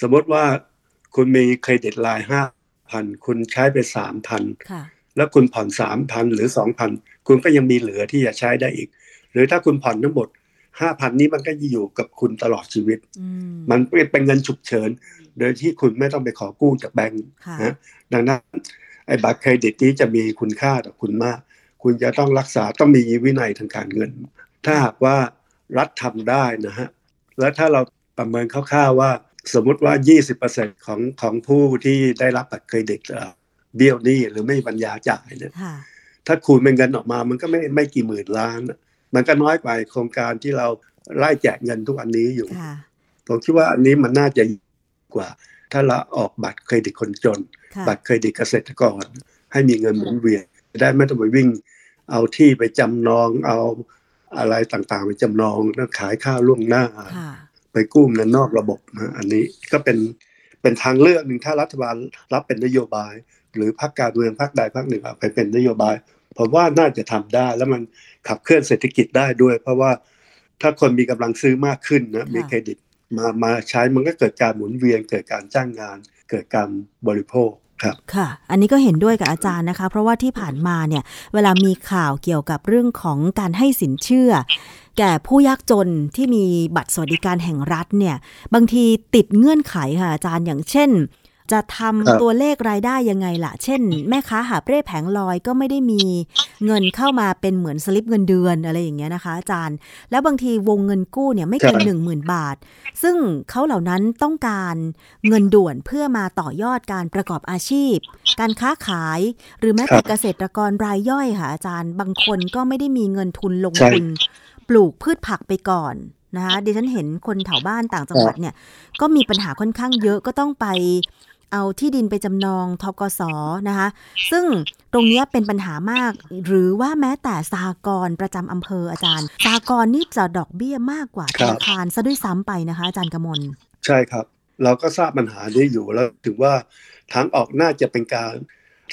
สมมติว่าคุณมีเครดิตรายห้าพันคุณใช้ไปสามพันค่ะ แล้วคุณผ่อนสามพันหรือสองพันคุณก็ยังมีเหลือที่จะใช้ได้อีก หรือถ้าคุณผ่อนทั้งหมดห้าพันนี้มันก็อยู่กับคุณตลอดชีวิตอืมมันเป็นเงินฉุกเฉิน โดยที่คุณไม่ต้องไปขอกู้จากแบงก์ค่ะนะดังนั้นไอ้บัตรเครดิตนี้จะมีคุณค่าต่อคุณมาก คุณจะต้องรักษาต้องมีวินัยทางการเงิน ถ้าหากว่ารัฐทำได้นะฮะ แล้วถ้าเราประเมินคร่าวๆว่า สมมุติว่า 20%ของของผู้ที่ได้รับบัตรเครดิต เอ่อเบี้ยวหนี้หรือไม่มีปัญญาจ่ายเนี่ยค่ะถ้าคูณเป็นเงินออกมามันก็ไม่ไม่กี่หมื่นล้าน มันก็น้อยไปโครงการที่เราไล่แจกเงินทุกอันนี้อยู่ค่ะผมคิดว่าอันนี้มันน่าจะกว่า ถ้าเราออกบัตรเครดิตคนจนค่ะบัตรเครดิตเกษตรกร ให้มีเงินหมุนเวียนจะได้ไม่ต้องไปวิ่ง เอาที่ไปจำนองเอาอะไรต่างๆ ไปจำนองแล้วขายข้าวล่วงหน้าค่ะไปกู้เงินนอกระบบนะอันนี้ก็เป็นเป็นทางเลือกหนึ่งถ้ารัฐบาลรับเป็นนโยบาย หรือพรรคการเมืองพรรคใดพรรคหนึ่งเอาไปเป็นนโยบาย ผมว่าน่าจะทำได้ แล้วมันขับเคลื่อนเศรษฐกิจได้ด้วย เพราะว่าถ้าคนมีกำลังซื้อมากขึ้นนะมีเครดิตมามาใช้มันก็เกิดการหมุนเวียนเกิดการจ้างงาน เกิดการบริโภคครับค่ะ อันนี้ก็เห็นด้วยกับอาจารย์นะคะ เพราะว่าที่ผ่านมาเนี่ยเวลามีข่าวเกี่ยวกับเรื่องของการให้สินเชื่อ แก่ผู้ยากจนที่มีบัตรสวัสดิการแห่งรัฐเนี่ย บางทีติดเงื่อนไขค่ะอาจารย์อย่างเช่น จะทำครับตัวเลขรายได้ยังไงล่ะ เช่น แม่ค้าหาบเร่แผงลอยก็ไม่ได้มีเงินเข้ามาเป็นเหมือนสลิปเงินเดือนอะไรอย่างเงี้ยนะคะ อาจารย์ แล้วบางทีวงเงินกู้เนี่ยไม่เกินครับหนึ่งหมื่นบาท ซึ่งเขาเหล่านั้นต้องการเงินด่วนเพื่อมาต่อยอดการประกอบอาชีพ การค้าขาย หรือแม้แต่ครับเกษตรกรรายย่อยค่ะอาจารย์ บางคนก็ไม่ได้มีเงินทุนลงใช่ทุน ปลูกพืชผักไปก่อนนะคะดิฉันเห็นคนแถวบ้านต่างจังหวัดเนี่ย ก็มีปัญหาค่อนข้างเยอะก็ต้องไป เอาที่ดินไปจำนองทกสนะคะ ซึ่งตรงเนี้ยเป็นปัญหามาก หรือว่าแม้แต่สหกรณ์ประจำอำเภออาจารย์สหกรณ์นี่จะดอกเบี้ยมากกว่าธครับนาคารซะด้วยซ้ำไปนะคะอาจารย์กมลใช่ครับ เราก็ทราบปัญหานี้อยู่แล้วถึงว่าทางออกน่าจะเป็นการ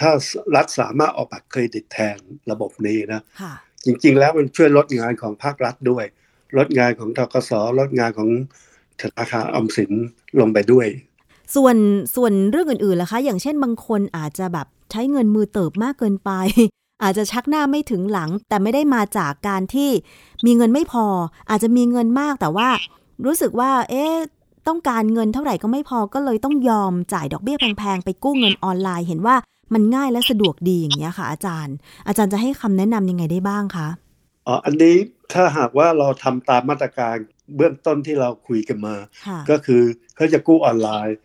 ถ้ารัฐสามารถออกบัตรเครดิตแทนระบบนี้นะค่ะจริงๆ แล้วมันช่วยลดงานของภาครัฐด้วย ลดงานของทกสลดงานของธนาคารออมสินลงไปด้วย ส่วนส่วนเรื่องอื่นๆล่ะคะ อย่างเช่นบางคนอาจจะแบบใช้เงินมือเติบมากเกินไป อาจจะชักหน้าไม่ถึงหลัง แต่ไม่ได้มาจากการที่มีเงินไม่พอ อาจจะมีเงินมากแต่ว่า รู้สึกว่า เอ๊ะต้องการเงินเท่าไหร่ก็ไม่พอก็เลยต้องยอมจ่ายดอกเบี้ยแพงๆไปกู้เงินออนไลน์ เห็นว่ามันง่ายและสะดวกดีอย่างเงี้ยค่ะ อาจารย์ อาจารย์จะให้คำแนะนํำยังไงได้บ้างคะอ๋ออันนี้ถ้าหากว่าเราทำตามมาตรการเบื้องต้นที่เราคุยกันมา ก็คือเขาจะกู้ออนไลน์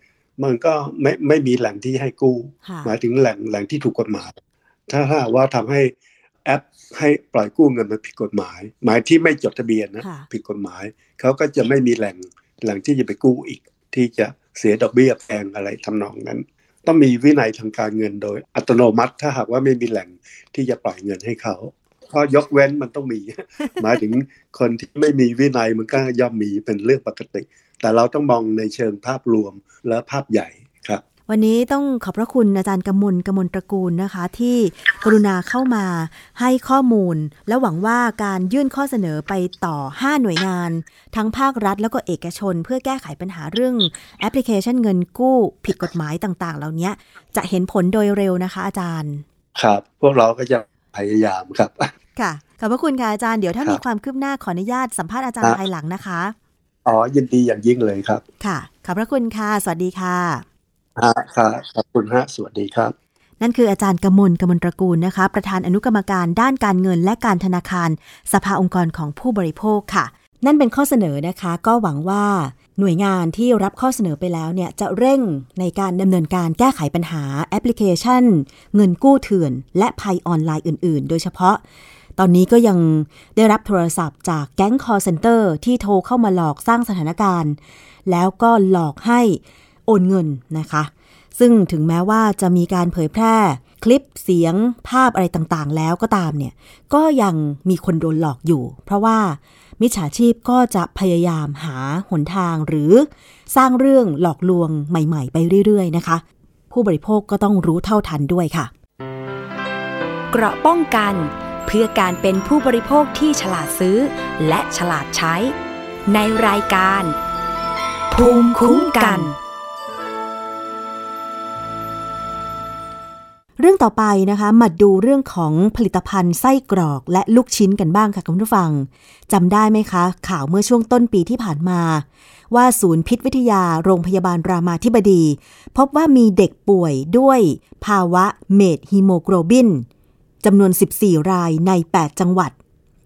มันก็ไม่ไม่มีแหล่งที่ให้กู้ หมายถึงแหล่งแหล่งที่ถูกกฎหมาย ถ้าหากว่าทำให้แอปให้ปล่อยกู้เงินมันผิดกฎหมาย หมายที่ไม่จดทะเบียนนะผิดกฎหมาย เขาก็จะไม่มีแหล่งแหล่งที่จะไปกู้อีก ที่จะเสียดอกเบี้ยแพงอะไรทำนองนั้น ต้องมีวินัยทางการเงินโดย อัตโนมัติ ถ้าหากว่าไม่มีแหล่งที่จะปล่อยเงินให้เขาข้อยกเว้นมันต้องมี หมายถึงคนที่ไม่มีวินัยมันก็ย่อมมีเป็นเรื่องปกติ แต่เราต้องมองในเชิงภาพรวมและภาพใหญ่ครับ วันนี้ต้องขอบพระคุณอาจารย์กมลกมลตระกูลนะคะ ที่กรุณาเข้ามาให้ข้อมูล และหวังว่าการยื่นข้อเสนอไปต่อ 5 หน่วยงาน ทั้งภาครัฐแล้วก็เอกชน เพื่อแก้ไขปัญหาเรื่องแอปพลิเคชันเงินกู้ผิดกฎหมายต่างๆ เหล่านี้จะเห็นผลโดยเร็วนะคะ อาจารย์ ครับ พวกเราก็จะพยายามครับค่ะขอบพระคุณค่ะอาจารย์เดี๋ยวถ้ามีความคืบหน้าขออนุญาตสัมภาษณ์อาจารย์ภายหลังนะคะ อ๋อยินดีอย่างยิ่งเลยครับ ค่ะ ขอบพระคุณค่ะ สวัสดีค่ะค่ะขอบคุณฮะสวัสดีครับ นั่นคืออาจารย์กมลกมลตระกูลนะคะ ประธานอนุกรรมการด้านการเงินและการธนาคาร สภาองค์กรของผู้บริโภคค่ะ นั่นเป็นข้อเสนอนะคะ ก็หวังว่าหน่วยงานที่รับข้อเสนอไปแล้วเนี่ยจะเร่งในการดำเนินการแก้ไขปัญหาแอปพลิเคชัน เงินกู้เถื่อน และภัยออนไลน์อื่น ๆ โดยเฉพาะ ตอนนี้ก็ยังได้รับโทรศัพท์จากแก๊งคอลเซ็นเตอร์ที่โทรเข้ามาหลอกสร้างสถานการณ์ แล้วก็หลอกให้โอนเงินนะคะ ซึ่งถึงแม้ว่าจะมีการเผยแพร่คลิปเสียงภาพอะไรต่างๆ แล้วก็ตามเนี่ย ก็ยังมีคนโดนหลอกอยู่ เพราะว่ามิจฉาชีพก็จะพยายามหาหนทางหรือสร้างเรื่องหลอกลวงใหม่ ๆ ไปเรื่อย ๆ นะคะ ผู้บริโภคก็ต้องรู้เท่าทันด้วยค่ะ เกราะป้องกัน เพื่อการเป็นผู้บริโภคที่ฉลาดซื้อ และฉลาดใช้ ในรายการ ภูมิคุ้มกัน เรื่องต่อไปนะคะ มาดูเรื่องของผลิตภัณฑ์ไส้กรอกและลูกชิ้นกันบ้างค่ะคุณผู้ฟังจำได้ไหมคะ ข่าวเมื่อช่วงต้นปีที่ผ่านมา ว่าศูนย์พิษวิทยาโรงพยาบาลรามาธิบดี พบว่ามีเด็กป่วยด้วยภาวะเมดฮีโมโกลบิน จำนวน 14 รายใน 8 จังหวัด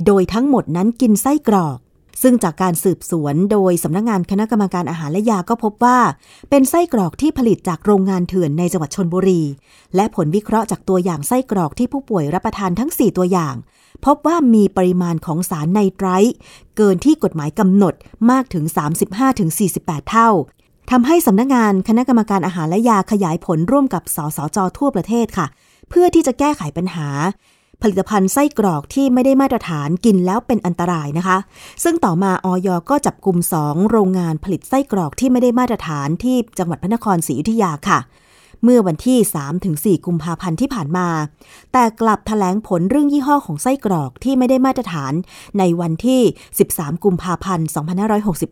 โดยทั้งหมดนั้นกินไส้กรอก ซึ่งจากการสืบสวนโดยสำนักงงานคณะกรรมการอาหารและยาก็พบว่า เป็นไส้กรอกที่ผลิตจากโรงงานเถื่อนในจังหวัดชนบุรี และผลวิเคราะห์จากตัวอย่างไส้กรอกที่ผู้ป่วยรับประทานทั้ง 4 ตัวอย่าง พบว่ามีปริมาณของสารไนไตร์เกินที่กฎหมายกำหนดมากถึง 35-48 เท่าทำให้สำนักงงานคณะกรรมการอาหารและยาขยายผลร่วมกับสสจทั่วประเทศค่ะ เพื่อที่จะแก้ไขปัญหา ผลิตภัณฑ์ไส้กรอกที่ไม่ได้มาตรฐานกินแล้วเป็นอันตรายนะคะ ซึ่งต่อมาออยก็จับกลุ่มสองโรงงานผลิตไส้กรอกที่ไม่ได้มาตรฐานที่จังหวัดพระนครศรีอยุธยาค่ะเมื่อวันที่ 3-4 กุมภาพันธ์ที่ผ่านมา แต่กลับถแถลงผลเรื่องยี่ห้อของไส้กรอกที่ไม่ได้มาตรฐานในวันที่ 13 กุมภาพันธ์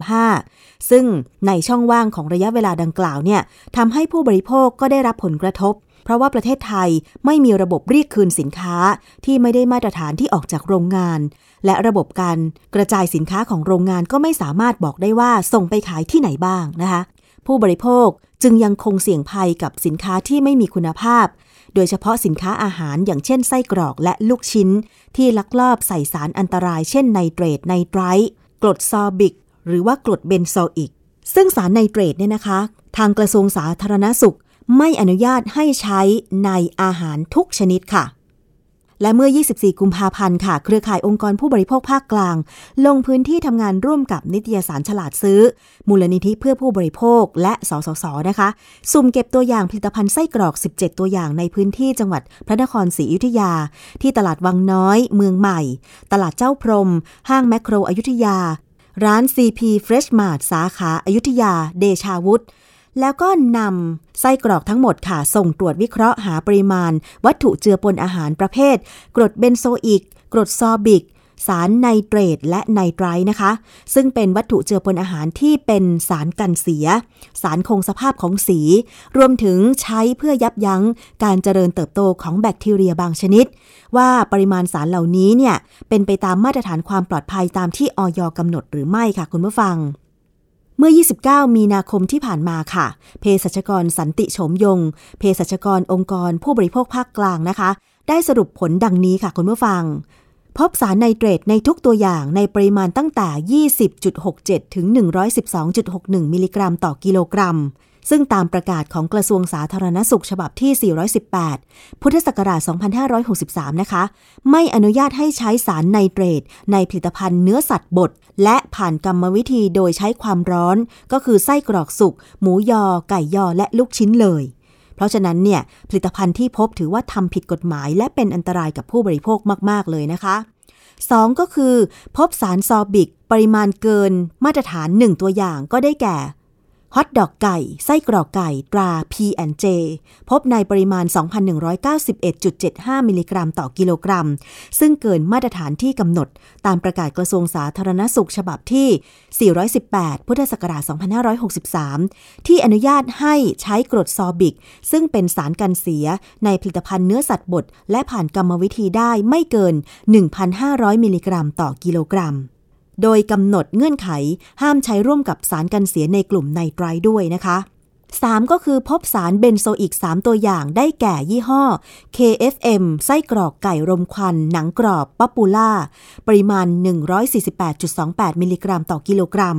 2565 ซึ่งในช่องว่างของระยะเวลาดังกล่าวเนี่ยทำให้ผู้บริโภคก็ได้รับผลกระทบ เพราะว่าประเทศไทยไม่มีระบบเรียกคืนสินค้าที่ไม่ได้มาตรฐานที่ออกจากโรงงาน และระบบการกระจายสินค้าของโรงงานก็ไม่สามารถบอกได้ว่าส่งไปขายที่ไหนบ้างนะคะ ผู้บริโภคจึงยังคงเสี่ยงภัยกับสินค้าที่ไม่มีคุณภาพ โดยเฉพาะสินค้าอาหารอย่างเช่นไส้กรอกและลูกชิ้น ที่ลักลอบใส่สารอันตราย เช่นไนเตรตไนไตรท์กรดซอร์บิก หรือว่ากรดเบนโซอิกซึ่งสารไนเตรตเนี่ยนะคะ ทางกระทรวงสาธารณสุข ไม่อนุญาตให้ใช้ในอาหารทุกชนิดค่ะ และเมื่อ 24 กุมภาพันธ์ค่ะ เครือข่ายองค์กรผู้บริโภคภาคกลาง ลงพื้นที่ทำงานร่วมกับนิตยสารฉลาดซื้อ มูลนิธิเพื่อผู้บริโภคและสสสนะคะ สุ่มเก็บตัวอย่างผลิตภัณฑ์ไส้กรอก 17 ตัวอย่างในพื้นที่จังหวัดพระนครศรีอยุธยา ที่ตลาดวังน้อย เมืองใหม่ ตลาดเจ้าพรม ห้างแมคโครอยุธยา ร้าน CP Fresh Mart สาขาอยุธยา เดชาวุธ แล้วก็นำไส้กรอกทั้งหมดค่ะ ส่งตรวจวิเคราะห์หาปริมาณ วัตถุเจือปนอาหารประเภท กรดเบนโซอิก กรดซอร์บิก สารไนเตรตและไนไตรต์นะคะ ซึ่งเป็นวัตถุเจือปนอาหารที่เป็นสารกันเสีย สารคงสภาพของสี รวมถึงใช้เพื่อยับยั้งการเจริญเติบโตของแบคทีเรียบางชนิด ว่าปริมาณสารเหล่านี้เนี่ยเป็นไปตามมาตรฐานความปลอดภัยตามที่ออยกำหนดหรือไม่ค่ะคุณผู้ฟัง มื่มื่อ 29 มีนาคมที่ผ่านมาค่ะ เภสัชกรสันติโฉมยง เภสัชกรองค์กรผู้บริโภคภาคกลางนะคะ ได้สรุปผลดังนี้ค่ะคุณผู้ฟัง พบสารไนเตรตในทุกตัวอย่างในปริมาณตั้งแต่ 20.67 ถึง 112.61 มิลลิกรัมต่อกิโลกรัมซึ่งตามประกาศของกระทรวงสาธารณสุขฉบับที่ 418 พุทธศักราช 2563 นะคะ ไม่อนุญาตให้ใช้สารไนเตรตในผลิตภัณฑ์เนื้อสัตว์บด และผ่านกรรมวิธีโดยใช้ความร้อน ก็คือไส้กรอกสุก หมูยอ ไก่ยอ และลูกชิ้นเลย เพราะฉะนั้นเนี่ย ผลิตภัณฑ์ที่พบถือว่าทำผิดกฎหมาย และเป็นอันตรายกับผู้บริโภคมาก ๆ เลยนะคะ 2 ก็คือ พบสารซอบิก ปริมาณเกิน มาตรฐาน 1 ตัวอย่างก็ได้แก่ ฮอทดอกไก่ ไส้กรอกไก่ ตรา P&J พบในปริมาณ 2,191.75 มิลลิกรัมต่อกิโลกรัม ซึ่งเกินมาตรฐานที่กำหนด ตามประกาศกระทรวงสาธารณสุขฉบับที่ 418 พุทธศักราช 2563 ที่อนุญาตให้ใช้กรดซอบิก ซึ่งเป็นสารกันเสียในผลิตภัณฑ์เนื้อสัตว์บดและผ่านกรรมวิธีได้ไม่เกิน 1,500 มิลลิกรัม ต่อกิโลกรัม โดยกำหนดเงื่อนไขห้ามใช้ร่วมกับสารกันเสียในกลุ่มไนไตรต์ด้วยนะคะ 3 ก็คือพบสารเบนโซอิก 3 ตัวอย่างได้แก่ยี่ห้อ KFM ไส้กรอกไก่รมควัน หนังกรอบป๊อปปูล่า ปริมาณ 148.28 มิลลิกรัมต่อกิโลกรัม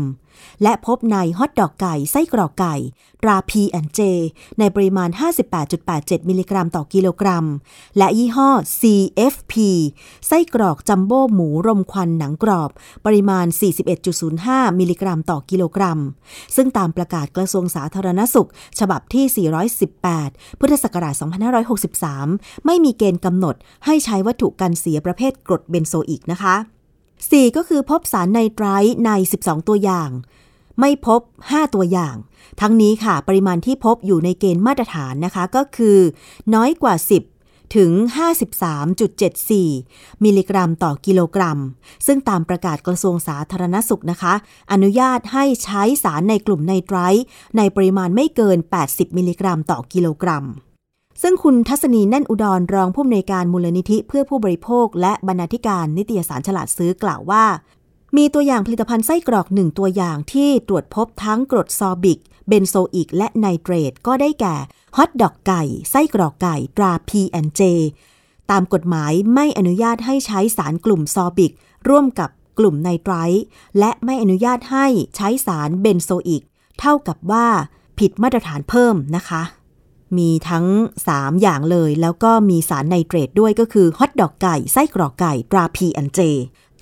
และพบในฮอทดอกไก่ ไส้กรอกไก่ตรา P&J ในปริมาณ 58.87 มิลลิกรัมต่อกิโลกรัม และยี่ห้อ CFP ไส้กรอกจัมโบ้หมูรมควันหนังกรอบ ปริมาณ 41.05 มิลลิกรัมต่อกิโลกรัม ซึ่งตามประกาศกระทรวงสาธารณสุข ฉบับที่ 418 พุทธศักราช 2563 ไม่มีเกณฑ์กำหนดให้ใช้วัตถุกันเสียประเภทกรดเบนโซอิกนะคะ 4 ก็คือพบสารไนไตร์ใน 12 ตัวอย่าง ไม่พบ 5 ตัวอย่าง ทั้งนี้ค่ะ ปริมาณที่พบอยู่ในเกณฑ์มาตรฐานนะคะ ก็คือ น้อยกว่า 10 ถึง 53.74 มิลลิกรัมต่อกิโลกรัม ซึ่งตามประกาศกระทรวงสาธารณสุขนะคะ อนุญาตให้ใช้สารในกลุ่มไนไตร์ในปริมาณไม่เกิน 80 มิลลิกรัมต่อกิโลกรัม ซึ่งคุณทัศนีแน่นอุดรรองผู้อำนวยการมูลนิธิเพื่อผู้บริโภค และบรรณาธิการนิตยสารฉลาดซื้อกล่าวว่า มีตัวอย่างผลิตภัณฑ์ไส้กรอกหนึ่งตัวอย่างที่ตรวจพบทั้งกรดซอบิก เบนโซอิก และไนเตรตก็ได้แก่ฮอทดอกไก่ ไส้กรอกไก่ตรา P&J ตามกฎหมายไม่อนุญาตให้ใช้สารกลุ่มซอร์บิก ร่วมกับกลุ่มไนไตรต์และไม่อนุญาตให้ใช้สารเบนโซอิก เท่ากับว่าผิดมาตรฐานเพิ่มนะคะ มีทั้ง 3 อย่างเลย แล้วก็มีสารไนเตรตด้วยก็คือฮอทดอกไก่ไส้กรอกไก่ตรา P&J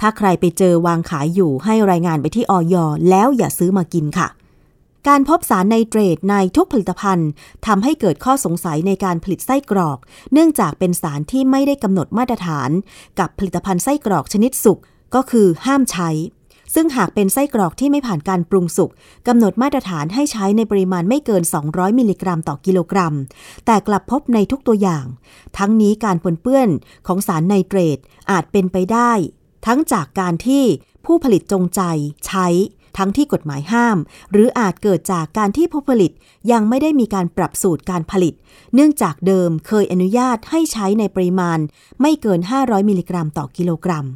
ถ้าใครไปเจอวางขายอยู่ให้รายงานไปที่อย.แล้วอย่าซื้อมากินค่ะ การพบสารไนเตรตในทุกผลิตภัณฑ์ทำให้เกิดข้อสงสัยในการผลิตไส้กรอก เนื่องจากเป็นสารที่ไม่ได้กำหนดมาตรฐาน กับผลิตภัณฑ์ไส้กรอกชนิดสุกก็คือห้ามใช้ ซึ่งหากเป็นไส้กรอกที่ไม่ผ่านการปรุงสุกกำหนดมาตรฐานให้ใช้ในปริมาณไม่เกิน 200 มิลลิกรัมต่อกิโลกรัม แต่กลับพบในทุกตัวอย่าง ทั้งนี้การปนเปื้อนของสารไนเตรตอาจเป็นไปได้ ทั้งจากการที่ผู้ผลิตจงใจใช้ทั้งที่กฎหมายห้าม หรืออาจเกิดจากการที่ผู้ผลิตยังไม่ได้มีการปรับสูตรการผลิต เนื่องจากเดิมเคยอนุญาตให้ใช้ในปริมาณ ไม่เกิน 500 มิลลิกรัมต่อกิโลกรัม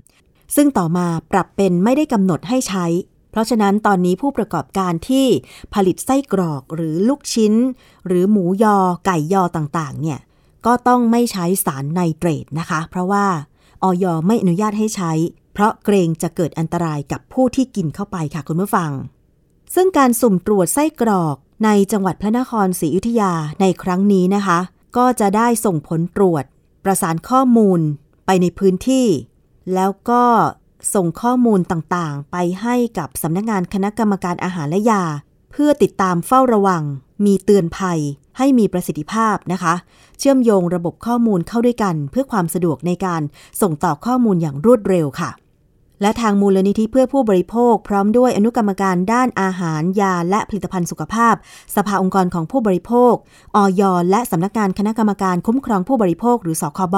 ซึ่งต่อมาปรับเป็นไม่ได้กำหนดให้ใช้ เพราะฉะนั้นตอนนี้ผู้ประกอบการที่ผลิตไส้กรอกหรือลูกชิ้น หรือหมูยอไก่ยอต่างๆ เนี่ย ก็ต้องไม่ใช้สารไนเตรตนะคะ เพราะว่าออยไม่อนุญาตให้ใช้ เพราะเกรงจะเกิดอันตรายกับผู้ที่กินเข้าไปค่ะคุณผู้ฟัง ซึ่งการสุ่มตรวจไส้กรอกในจังหวัดพระนครศรีอยุธยาในครั้งนี้นะคะ ก็จะได้ส่งผลตรวจ ประสานข้อมูลไปในพื้นที่ แล้วก็ส่งข้อมูลต่างๆ ไปให้กับสำนักงานคณะกรรมการอาหารและยา เพื่อติดตามเฝ้าระวัง มีเตือนภัย ให้มีประสิทธิภาพนะคะ เชื่อมโยงระบบข้อมูลเข้าด้วยกัน เพื่อความสะดวกในการส่งต่อข้อมูลอย่างรวดเร็วค่ะ และทางมูลนิธิเพื่อผู้บริโภค พร้อมด้วยอนุกรรมการด้านอาหารยาและผลิตภัณฑ์สุขภาพ สภาองค์กรของผู้บริโภคออยและสำนักงานคณะกรรมการคุ้มครองผู้บริโภคหรือสคบ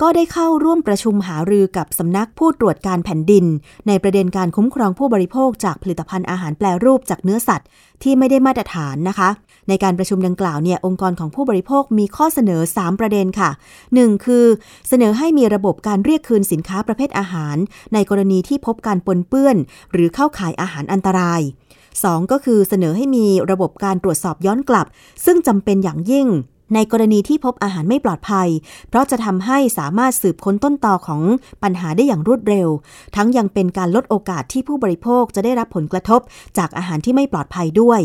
ก็ได้เข้าร่วมประชุมหารือกับสำนักผู้ตรวจการแผ่นดิน ในประเด็นการคุ้มครองผู้บริโภคจากผลิตภัณฑ์อาหารแปลรูปจากเนื้อสัตว์ ที่ไม่ได้มาตรฐานนะคะ ในการประชุมดังกล่าวเนี่ยองค์กรของผู้บริโภคมีข้อเสนอ 3 ประเด็นค่ะ 1. คือเสนอให้มีระบบการเรียกคืนสินค้าประเภทอาหาร ในกรณีที่พบการปนเปื้อน หรือเข้าขายอาหารอันตราย 2 ก็คือเสนอให้มีระบบการตรวจสอบย้อนกลับ ซึ่งจำเป็นอย่างยิ่ง ในกรณีที่พบอาหารไม่ปลอดภัย เพราะจะทำให้สามารถสืบค้นต้นตอของปัญหาได้อย่างรวดเร็ว ทั้งยังเป็นการลดโอกาสที่ผู้บริโภคจะได้รับผลกระทบจากอาหารที่ไม่ปลอดภัยด้วย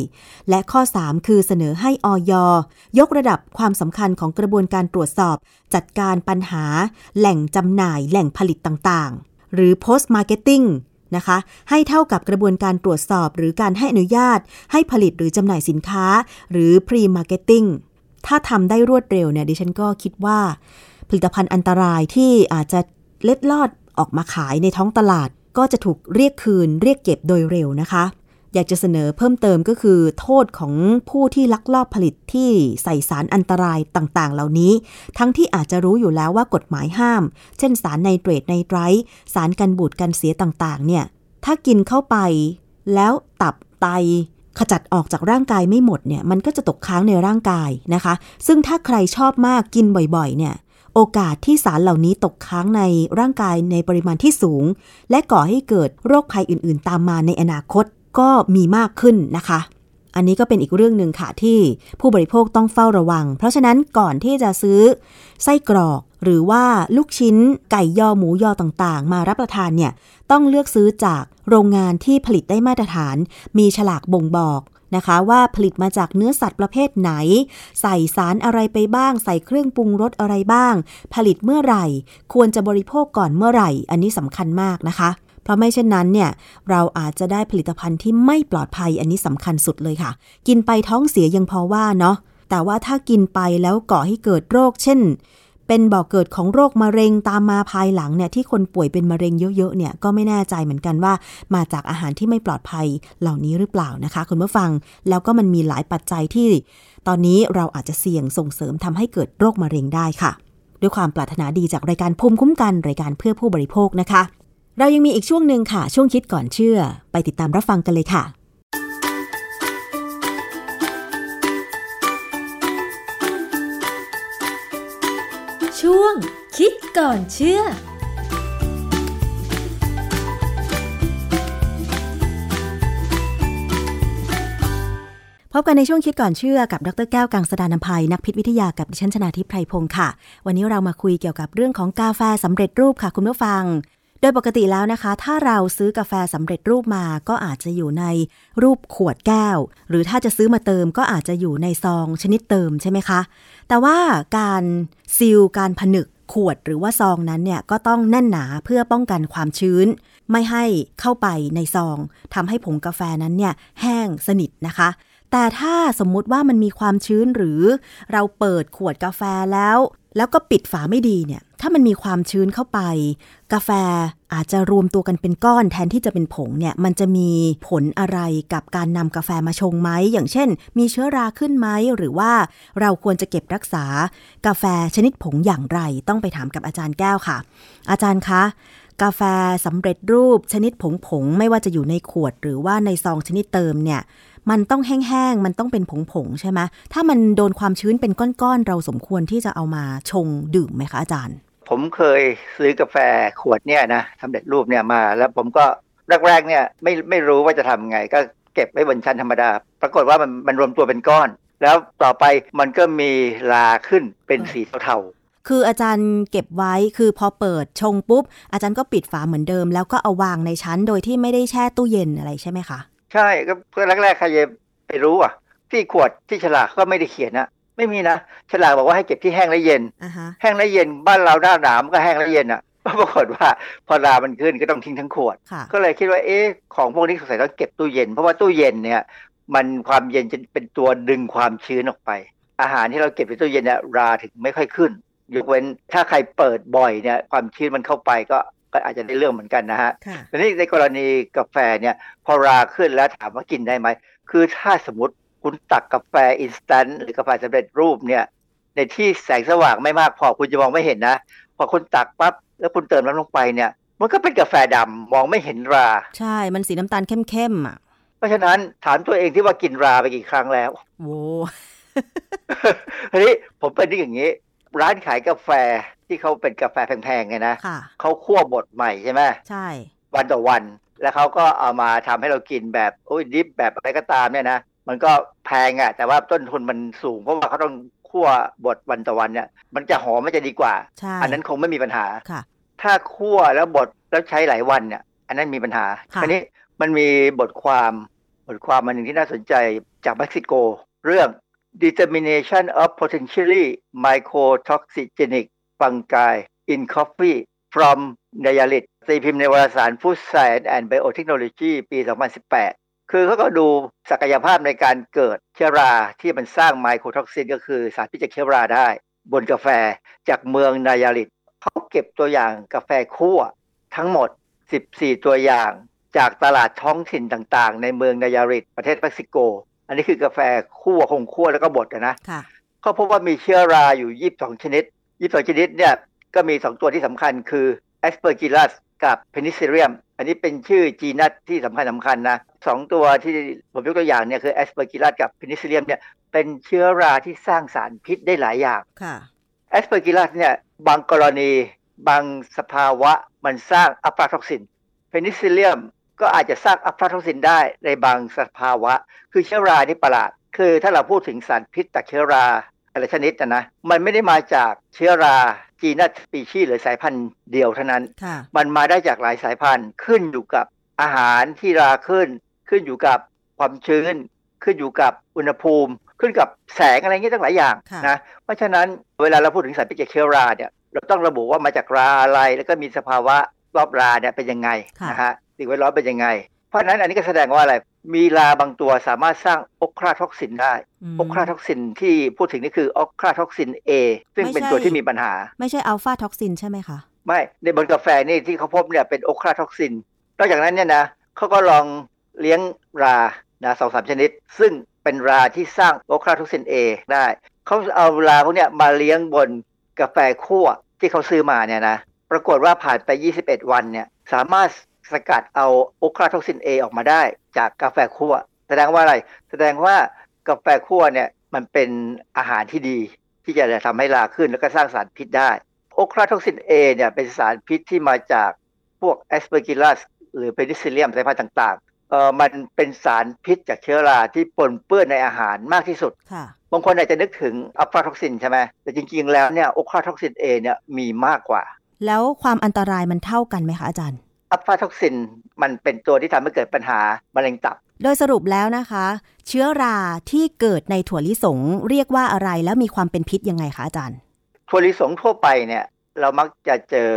และข้อ 3 คือเสนอให้ออยยกระดับความสำคัญของกระบวนการตรวจสอบ จัดการปัญหา แหล่งจำหน่าย แหล่งผลิตต่างๆ หรือ post marketing นะคะให้เท่ากับกระบวนการตรวจสอบหรือการให้อนุญาต ให้ผลิตหรือจำหน่ายสินค้า หรือ pre marketing ถ้าทำได้รวดเร็วเนี่ยดิฉันก็คิดว่าผลิตภัณฑ์อันตรายที่อาจจะเล็ดลอดออกมาขายในท้องตลาด ก็จะถูกเรียกคืน เรียกเก็บโดยเร็วนะคะ อยากจะเสนอเพิ่มเติมก็คือ โทษของผู้ที่ลักลอบผลิตที่ใส่สารอันตรายต่างๆ เหล่านี้ ทั้งที่อาจจะรู้อยู่แล้วว่ากฎหมายห้าม เช่นสารไนเตรตไนไตรท์สารกันบูดกันเสียต่างๆ เนี่ย ถ้ากินเข้าไป แล้วตับไต ขจัดออกจากร่างกายไม่หมดเนี่ยมันก็จะตกค้างในร่างกายนะคะ ซึ่งถ้าใครชอบมากกินบ่อยๆ เนี่ยโอกาสที่สารเหล่านี้ตกค้างในร่างกายในปริมาณที่สูง และก่อให้เกิดโรคภัยอื่นๆ ตามมาในอนาคตก็มีมากขึ้นนะคะ อันนี้ก็เป็นอีกเรื่องหนึ่งค่ะที่ผู้บริโภคต้องเฝ้าระวัง เพราะฉะนั้นก่อนที่จะซื้อไส้กรอก หรือว่าลูกชิ้น ไก่ยอหมูยอต่างๆ มารับประทานเนี่ยต้องเลือกซื้อจากโรงงานที่ผลิตได้มาตรฐาน มีฉลากบ่งบอกนะคะว่าผลิตมาจากเนื้อสัตว์ประเภทไหน ใส่สารอะไรไปบ้าง ใส่เครื่องปรุงรสอะไรบ้าง ผลิตเมื่อไหร่ ควรจะบริโภคก่อนเมื่อไหร่ อันนี้สำคัญมากนะคะ เพราะไม่เช่นนั้นเนี่ยเราอาจจะได้ผลิตภัณฑ์ที่ไม่ปลอดภัยอันนี้สำคัญสุดเลยค่ะ กินไปท้องเสียยังพอว่าเนาะแต่ว่าถ้ากินไปแล้วก่อให้เกิดโรค เช่น เป็นบ่อกเกิดของโรคมะเร็งตามมาภายหลังเนี่ยที่คนป่วยเป็นมะเร็งเยอะๆเนี่ยก็ไม่แน่ใจเหมือนกันว่า มาจากอาหารที่ไม่ปลอดภัยเหล่านี้หรือเปล่านะคะ คุณผู้ฟังแล้วก็มันมีหลายปัจจัยที่ ตอนนี้เราอาจจะเสี่ยงส่งเสริมทำให้เกิดโรคมะเร็งได้ค่ะ ด้วยความปรารถนาดีจากรายการภูมิคุ้มกันรายการเพื่อผู้บริโภคนะคะ เรายังมีอีกช่วงหนึ่งค่ะ ช่วงคิดก่อนเชื่อ ไปติดตามรับฟังกันเลยค่ะ ช่วงคิดก่อนเชื่อพบกันในช่วงคิดก่อนเชื่อกับ ดรแก้วกังสดานนภัยนักพิษวิทยากับดิฉันชนาทิพไพรพงศ์ค่ะ วันนี้เรามาคุยเกี่ยวกับเรื่องของกาแฟสำเร็จรูปค่ะคุณผู้ฟัง โดยปกติแล้วนะคะ ถ้าเราซื้อกาแฟสำเร็จรูปมาก็อาจจะอยู่ในรูปขวดแก้ว หรือถ้าจะซื้อมาเติมก็อาจจะอยู่ในซองชนิดเติมใช่ไหมคะ แต่ว่าการซีลการผนึกขวดหรือว่าซองนั้นเนี่ยก็ต้องแน่นหนาเพื่อป้องกันความชื้น ไม่ให้เข้าไปในซองทำให้ผงกาแฟนั้นเนี่ยแห้งสนิทนะคะ แต่ถ้าสมมุติว่ามันมีความชื้นหรือเราเปิดขวดกาแฟแล้ว แล้วก็ปิดฝาไม่ดีเนี่ย ถ้ามันมีความชื้นเข้าไป กาแฟอาจจะรวมตัวกันเป็นก้อนแทนที่จะเป็นผงเนี่ย มันจะมีผลอะไรกับการนำกาแฟมาชงไหม อย่างเช่น มีเชื้อราขึ้นไหม หรือว่าเราควรจะเก็บรักษากาแฟชนิดผงอย่างไร ต้องไปถามกับอาจารย์แก้วค่ะ อาจารย์คะกาแฟสำเร็จรูปชนิดผงผงไม่ว่าจะอยู่ในขวดหรือว่าในซองชนิดเติมเนี่ย มันต้องแห้งๆ มันต้องเป็นผงๆ ใช่ไหมถ้ามันโดนความชื้นเป็นก้อนๆ เราสมควรที่จะเอามาชงดื่มไหมคะอาจารย์ ผมเคยซื้อกาแฟขวดเนี่ยนะสำเร็จรูปเนี่ยมา แล้วผมก็แรกๆ เนี่ยไม่ไม่รู้ว่าจะทำไง ก็เก็บไว้บนชั้นธรรมดา ปรากฏว่ามันมันรวมตัวเป็นก้อน แล้วต่อไปมันก็มีลาขึ้นเป็นสีเทาคืออาจารย์เก็บไว้คือพอเปิดชงปุ๊บ อาจารย์ก็ปิดฝาเหมือนเดิม แล้วก็เอาวางในชั้นโดยที่ไม่ได้แช่ตู้เย็นอะไรใช่ไหมคะๆ ใช่ก็เพื่อแรกๆใครจะไปรู้อะ ที่ขวดที่ฉลากก็ไม่ได้เขียนนะไม่มีนะฉลากบอกว่าให้เก็บที่แห้งและเย็นอ่าฮะแห้งและเย็นบ้านเราหน้าหนาวมันก็แห้งและเย็นอะปรากฏว่าพอรามันขึ้นก็ต้องทิ้งทั้งขวดค่ะก็เลยคิดว่าเอ๊ะของพวกนี้สงสัยต้องเก็บตู้เย็น เพราะว่าตู้เย็นเนี่ย มันความเย็นจะเป็นตัวดึงความชื้นออกไป อาหารที่เราเก็บในตู้เย็นเนี่ยราถึงไม่ค่อยขึ้นยกเว้นถ้าใครเปิดบ่อยเนี่ยความชื้นมันเข้าไปก็ ก็อาจจะได้เรื่องเหมือนกันนะฮะค่ะทีนี้ในกรณีกาแฟเนี่ยพอราขึ้นแล้วถามว่ากินได้ไหม คือถ้าสมมติคุณตักกาแฟ instant หรือกาแฟสำเร็จรูปเนี่ย ในที่แสงสว่างไม่มากพอคุณจะมองไม่เห็นนะ พอคุณตักปั๊บแล้วคุณเติมน้ำลงไปเนี่ย มันก็เป็นกาแฟดำมองไม่เห็นรา ใช่ มันสีน้ำตาลเข้มๆอะ เพราะฉะนั้นถามตัวเองที่ว่ากินราไปกี่ครั้งแล้วโว้ทีนี้ผมเป็นที่อย่างนี้ ร้านขายกาแฟที่เขาเป็นกาแฟแพงๆไงนะค่ะเขาคั่วบดใหม่ใช่ไหมใช่ วันต่อวัน แล้วเขาก็เอามาทำให้เรากินแบบโอ้ยดิฟแบบอะไรก็ตามเนี่ยนะมันก็แพงอะ่ะแต่ว่าต้นทุนมันสูงเพราะว่าเขาต้องคั่วบดวันต่อวันเนี่ย มันจะหอมมันจะดีกว่าใช่อันนั้นคงไม่มีปัญหาค่ะ ถ้าคั่วแล้วบดแล้วใช้หลายวันเนี่ย อันนั้นมีปัญหาค่ะคราวนี้มันมีบทความบทความมันหนึ่งที่น่าสนใจจากเม็กซิโก เรื่อง determination of potentially mycotoxigenic fungi in coffee from Nayarit ตีพิมพ์ในวารสาร Food Science and Biotechnology ปี 2018 คือเขาก็ดูศักยภาพในการเกิดเชื้อราที่มันสร้าง mycotoxin ก็คือสารพิษจากเชื้อราได้ บนกาแฟจากเมืองนายาริตเขาเก็บตัวอย่างกาแฟคั่วทั้งหมด 14 ตัวอย่างจากตลาดท้องถิ่นต่างๆ ในเมืองนายาริตประเทศเม็กซิโก อันนี้คือกาแฟคั่วคงคั่วแล้วก็บดอะนะค่ะเขาพบว่ามีเชื้อราอยู่22ชนิด22ชนิดเนี่ยก็มี2ตัวที่สำคัญคือ Aspergillus กับ Penicillium อันนี้เป็นชื่อ genus ที่สำคัญสำคัญนะสองตัวที่ผมยกตัวอย่างเนี่ยคือ Aspergillus กับ Penicillium เนี่ยเป็นเชื้อราที่สร้างสารพิษได้หลายอย่างค่ะ Aspergillus เนี่ยบางกรณีบางสภาวะมันสร้างอัฟลาท็อกซิน Penicillium ก็อาจจะสร้างอัฟลาท็อกซินได้ในบางสภาวะ คือเชื้อรานี่ประหลาด คือถ้าเราพูดถึงสารพิษจากเชื้อราแต่ละชนิดนะนะมันไม่ได้มาจากเชื้อราจีนัสสปีชีส์หรือสายพันธุ์เดียวเท่านั้นค่ะมันมาได้จากหลายสายพันธุ์ขึ้นอยู่กับอาหารที่ราขึ้น ขึ้นอยู่กับความชื้น ขึ้นอยู่กับอุณหภูมิ ขึ้นกับแสงอะไรเงี้ยตั้งหลายอย่างค่ะนะเพราะฉะนั้นเวลาเราพูดถึงสารพิษจากเชื้อราเนี่ยเราต้องระบุว่ามาจากราอะไรแล้วก็มีสภาวะรอบราเนี่ยเป็นยังไงค่ะนะฮะ สิ่งแวดล้อมเป็นยังไง เพราะฉะนั้นอันนี้ก็แสดงว่าอะไร มีราบางตัวสามารถสร้างโอคราท็อกซินได้มโอคราท็อกซินที่พูดถึงนี่คือโอคราท็อกซิน A ซึ่งเป็นไม่ใช่ตัวที่มีปัญหา ไม่ใช่อัฟลาท็อกซินใช่ไหมคะ ไม่ในบนกาแฟนี่ที่เขาพบเนี่ยเป็นโอคราท็อกซินนอกจากนั้นเนี่ยนะเขาก็ลองเลี้ยงรานะสองสามชนิด ซึ่งเป็นราที่สร้างโอคราท็อกซิน A ได้เขาเอาราพวกเนี้ยมาเลี้ยงบนกาแฟคั่วที่เขาซื้อมาเนี่ยนะปรากฏว่าผ่านไป 21 วันเนี่ยสามารถ สกัดเอาโอคราท็อกซิน A ออกมาได้จากกาแฟคั่ว แสดงว่าอะไร แสดงว่ากาแฟคั่วเนี่ยมันเป็นอาหารที่ดีที่จะทำให้ราขึ้นแล้วก็สร้างสารพิษได้โอคราท็อกซิน A เนี่ยเป็นสารพิษที่มาจากพวก Aspergillus หรือ Penicillium สายพันธุ์ต่างๆเอ่อมันเป็นสารพิษจากเชื้อราที่ปนเปื้อนในอาหารมากที่สุดค่ะบางคนอาจจะนึกถึงอัฟลาท็อกซินใช่ไหมแต่จริงๆแล้วเนี่ยโอคราท็อกซิน A เนี่ยมีมากกว่า แล้วความอันตรายมันเท่ากันไหมคะอาจารย์ อัฟลาท็อกซินมันเป็นตัวที่ทำให้เกิดปัญหามะเร็งตับ โดยสรุปแล้วนะคะ เชื้อราที่เกิดในถั่วลิสงเรียกว่าอะไรแล้วมีความเป็นพิษยังไงคะอาจารย์ ถั่วลิสงทั่วไปเนี่ย เรามักจะเจอ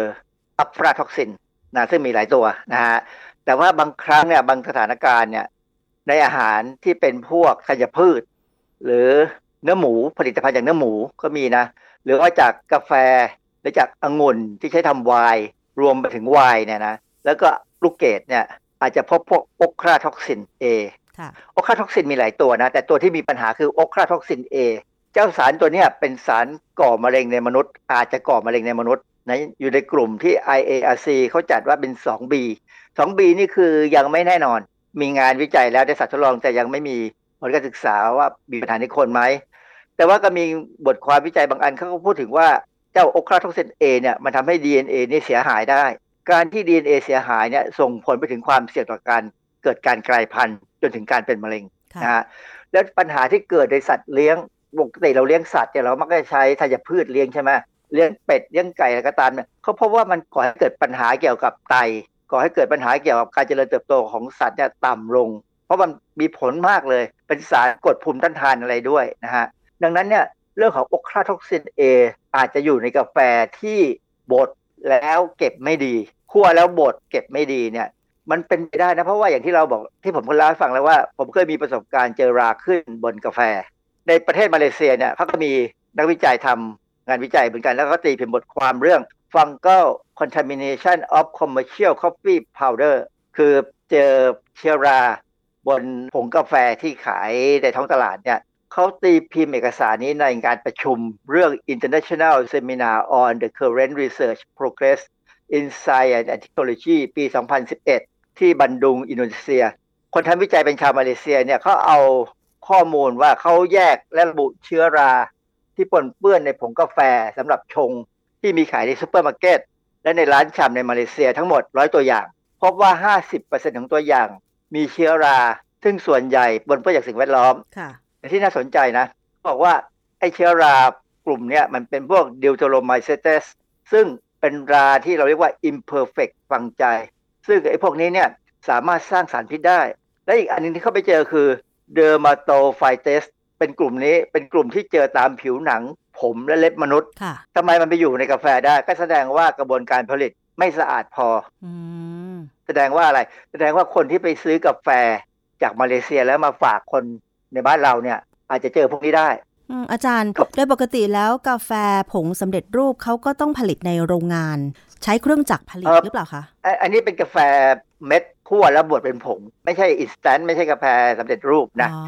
อัฟลาท็อกซินนะซึ่งมีหลายตัวนะฮะแต่ว่าบางครั้งเนี่ยบางสถานการณ์เนี่ยในอาหารที่เป็นพวกธัญพืช หรือเนื้อหมูผลิตภัณฑ์จากเนื้อหมูก็มีนะ หรือว่าจากกาแฟหรือจากองุ่นที่ใช้ทำไวน์รวมไปถึงไวน์เนี่ยนะ แล้วก็ลูกเกดเนี่ยอาจจะพบพวกโอคราท็อกซิน A ค่ะโอคราท็อกซินมีหลายตัวนะ แต่ตัวที่มีปัญหาคือโอคราท็อกซิน A เจ้าสารตัวเนี้ยเป็นสารก่อมะเร็งในมนุษย์ อาจจะก่อมะเร็งในมนุษย์นะอยู่ในกลุ่มที่ IARC เขาจัดว่าเป็น 2B 2B นี่คือยังไม่แน่นอน มีงานวิจัยแล้วในสัตว์ทดลองแต่ยังไม่มีผลการศึกษาว่ามีปัญหาในคนไหม แต่ว่าก็มีบทความวิจัยบางอันเขาก็พูดถึงว่าเจ้าโอคราท็อกซิน A เนี่ยมันทำให้ DNA นี่เสียหายได้ การที่ DNA เสียหายเนี่ยส่งผลไปถึงความเสี่ยงต่อการเกิดการกลายพันธุ์จนถึงการเป็นมะเร็งค่ะนะฮะแล้วปัญหาที่เกิดในสัตว์เลี้ยงปกติเราเลี้ยงสัตว์เนี่ยเรามักจะใช้ธัญพืชเลี้ยงใช่ไหมเลี้ยงเป็ดเลี้ยงไก่อะไรก็ตามเนี่ยเขาพบว่ามันก่อให้เกิดปัญหาเกี่ยวกับไตก่อให้เกิดปัญหาเกี่ยวกับการเจริญเติบโตของสัตว์เนี่ยต่ำลง เพราะมันมีผลมากเลย เป็นสารกดภูมิต้านทานอะไรด้วยนะฮะดังนั้นเนี่ยเรื่องของโอคราท็อกซิน A อาจจะอยู่ในกาแฟที่บดแล้วเก็บไม่ดี คั่วแล้วบดเก็บไม่ดีเนี่ย มันเป็นไปได้นะ เพราะว่าอย่างที่เราบอกที่ผมเคยเล่าให้ฟังแล้วว่า ผมเคยมีประสบการณ์เจอราขึ้นบนกาแฟ ในประเทศมาเลเซียเนี่ยเขาก็มีนักวิจัยทำงานวิจัยเหมือนกันแล้วก็ตีพิมพ์บทความเรื่อง fungal contamination of commercial coffee powder คือเจอเชื้อราบนผงกาแฟที่ขายในท้องตลาดเนี่ยเขาตีพิมพ์เอกสารนี้ในงานประชุมเรื่อง International Seminar on the Current Research Progress in Science and Technology ปี 2011 ที่บันดุงอินโดนีเซีย คนทำวิจัยเป็นชาวมาเลเซียเนี่ยเขาเอาข้อมูลว่าเขาแยกและระบุเชื้อราที่ปนเปื้อนในผงกาแฟสำหรับชงที่มีขายในซูเปอร์มาร์เก็ตและในร้านชำในมาเลเซียทั้งหมดร้อยตัวอย่าง พบว่า 50%ของตัวอย่าง มีเชื้อรา ซึ่งส่วนใหญ่ปนเปื้อนจากสิ่งแวดล้อมค่ะแต่ที่น่าสนใจนะ บอกว่าไอ้เชื้อรากลุ่มเนี้ยมันเป็นพวก Deuteromycetes ซึ่ง เป็นราที่เราเรียกว่า imperfect fungi ซึ่งไอ้พวกนี้เนี่ยสามารถสร้างสารพิษได้ และอีกอันหนึ่งที่เข้าไปเจอคือ dermatophytesเป็นกลุ่มนี้เป็นกลุ่มที่เจอตามผิวหนัง ผมและเล็บมนุษย์ค่ะทำไมมันไปอยู่ในกาแฟได้ ก็แสดงว่ากระบวนการผลิตไม่สะอาดพออืมแสดงว่าอะไร แสดงว่าคนที่ไปซื้อกาแฟจากมาเลเซียแล้วมาฝากคนในบ้านเราเนี่ย อาจจะเจอพวกนี้ได้ อืมอาจารย์ครับโดยปกติแล้วกาแฟผงสำเร็จรูปเขาก็ต้องผลิตในโรงงาน ใช้เครื่องจักรผลิตหรือเปล่าคะอะอันนี้เป็นกาแฟเม็ดคั่วแล้วบดเป็นผง ไม่ใช่ instant ไม่ใช่กาแฟสำเร็จรูปนะอ๋อ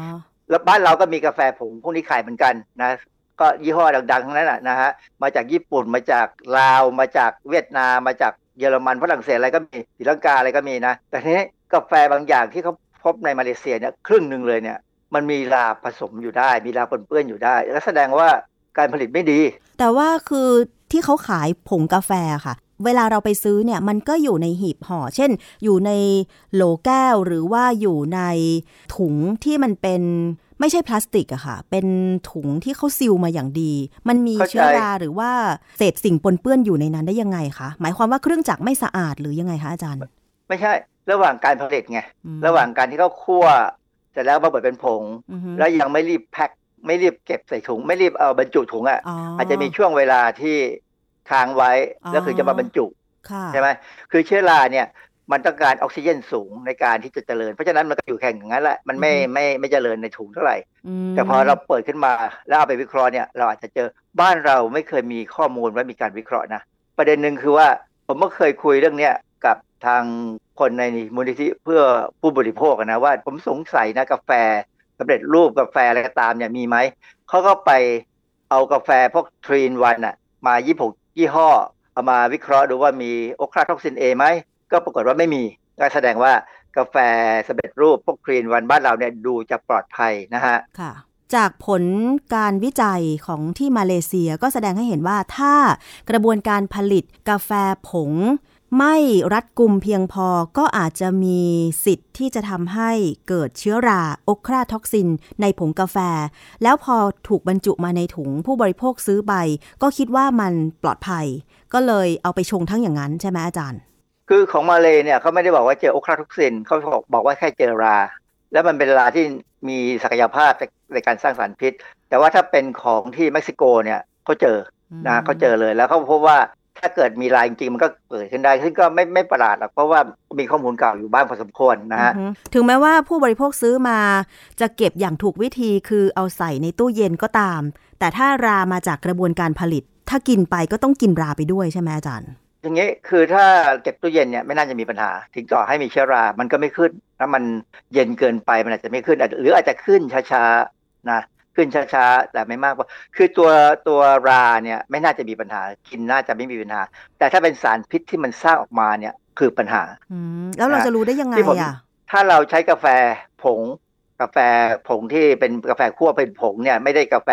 แล้วบ้านเราก็มีกาแฟผงพวกนี้ขายเหมือนกันนะก็ยี่ห้อดังๆทั้งนั้นนะนะฮะมาจากญี่ปุ่นมาจากลาว มาจากเวียดนาม มาจากเยอรมันฝรั่งเศสอะไรก็มีศรีลังกาอะไรก็มีนะแต่ทีนี้กาแฟบางอย่างที่เขาพบในมาเลเซียเนี่ยครึ่งหนึ่งเลยเนี่ย มันมีลาผสมอยู่ได้ มีลาปนเปื้อนอยู่ได้ แล้วแสดงว่าการผลิตไม่ดี แต่ว่าคือที่เขาขายผงกาแฟค่ะ เวลาเราไปซื้อเนี่ยมันก็อยู่ในหีบห่อ เช่น อยู่ในโหลแก้วหรือว่าอยู่ในถุงที่มันเป็นไม่ใช่พลาสติกอะค่ะ เป็นถุงที่เขาซีลมาอย่างดี มันมีเข้าใจเชื้อราหรือว่าเศษสิ่งปนเปื้อนอยู่ในนั้นได้ยังไงคะ หมายความว่าเครื่องจักรไม่สะอาดหรือยังไงคะอาจารย์ ไม่ใช่ ระหว่างการผลิตไงอืมระหว่างการที่เขาคั่ว เสร็จแล้วมาบดเป็นผงอือฮึแล้วยังไม่รีบแพ็คไม่รีบเก็บใส่ถุง ไม่รีบเอาบรรจุถุงอะอ๋ออาจจะมีช่วงเวลาที่ค้างไว้อ๋อแล้วถึงจะมาบรรจุค่ะใช่ไหมคือเชื้อราเนี่ยมันต้องการออกซิเจนสูงในการที่จะเจริญ เพราะฉะนั้นมันก็อยู่แข่งอย่างนั้นแหละมันไม่ไม่ไม่เจริญในถุงเท่าไหร่มแต่พอเราเปิดขึ้นมาแล้วเอาไปวิเคราะห์เนี่ยเราอาจจะเจอบ้านเราไม่เคยมีข้อมูลว่ามีการวิเคราะห์นะประเด็นหนึ่งคือว่าผมก็เคยคุยเรื่องเนี้ยกับ ทางคนในมูลนิธิเพื่อผู้บริโภคนะว่าผมสงสัยนะกาแฟสำเร็จรูปกาแฟอะไรก็ตามเนี่ยมีไหมเขาก็ไปเอากาแฟพวกทรีนวันอะมายี่หกยี่ห้อ เอามาวิเคราะห์ดูว่ามีโอคลาท็อกซินเอไหม ก็ปรากฏว่าไม่มีก็แสดงว่ากาแฟสำเร็จรูปพวกทรีนวันบ้านเราเนี่ยดูจะปลอดภัยนะฮะค่ะจากผลการวิจัยของที่มาเลเซียก็แสดงให้เห็นว่าถ้ากระบวนการผลิตกาแฟผง ไม่รัดกุมเพียงพอก็อาจจะมีสิทธิ์ที่จะทำให้เกิดเชื้อรา ochratoxin ในผงกาแฟ แล้วพอถูกบรรจุมาในถุงผู้บริโภคซื้อไป ก็คิดว่ามันปลอดภัย ก็เลยเอาไปชงทั้งอย่างนั้นใช่ไหมอาจารย์ คือของมาเลยเนี่ยเขาไม่ได้บอกว่าเจอ ochratoxin เขาบอกบอกว่าแค่เจอรา แล้วมันเป็นราที่มีศักยภาพในการสร้างสารพิษ แต่ว่าถ้าเป็นของที่เม็กซิโกเนี่ยเขาเจอนะเขาเจอเลยแล้วเขาพบว่า ถ้าเกิดมีราจริงๆมันก็เกิดขึ้นได้ซึ่งก็ไม่ไม่ประหลาดหรอกเพราะว่ามีข้อมูลเก่าอยู่บ้างพอสมควรนะฮะอือฮึถึงแม้ว่าผู้บริโภคซื้อมาจะเก็บอย่างถูกวิธีคือเอาใส่ในตู้เย็นก็ตาม แต่ถ้ารามาจากกระบวนการผลิต ถ้ากินไปก็ต้องกินราไปด้วยใช่ไหมอาจารย์อย่างนี้คือถ้าเก็บตู้เย็นเนี่ยไม่น่าจะมีปัญหา ถึงต่อให้มีเชื้อรา มันก็ไม่ขึ้นถ้ามันเย็นเกินไปมันอาจจะไม่ขึ้นอาจจะหรืออาจจะขึ้นช้าๆนะ ขึ้นช้าๆ แต่ไม่มากพอคือตัวตัวราเนี่ยไม่น่าจะมีปัญหา กินน่าจะไม่มีปัญหา แต่ถ้าเป็นสารพิษที่มันสร้างออกมาเนี่ยคือปัญหาอืมแล้วเราจะรู้ได้ยังไงที่ผมอะถ้าเราใช้กาแฟผง กาแฟผงที่เป็นกาแฟคั่วเป็นผงเนี่ยไม่ได้กาแฟ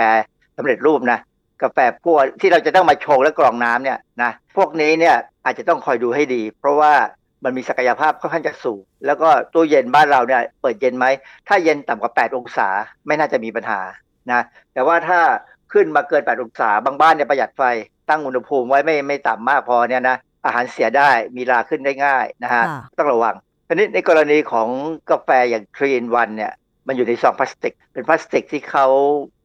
สำเร็จรูปนะกาแฟคั่วที่เราจะต้องมาชงและกรองน้ำเนี่ยนะพวกนี้เนี่ยอาจจะต้องคอยดูให้ดี เพราะว่ามันมีศักยภาพค่อนข้างจะสูง แล้วก็ตู้เย็นบ้านเราเนี่ยเปิดเย็นไหม ถ้าเย็นต่ำกว่า 8 องศาไม่น่าจะมีปัญหา นะแต่ว่าถ้าขึ้นมาเกิน 8 องศาบางบ้านเนี่ยประหยัดไฟตั้งอุณหภูมิไว้ไม่ไม่ต่ำมากพอเนี่ยนะอาหารเสียได้มีราขึ้นได้ง่ายนะฮะค่ะต้องระวังทีนี้ในกรณีของกาแฟอย่างทรีนวันเนี่ยมันอยู่ในซองพลาสติก เป็นพลาสติกที่เขา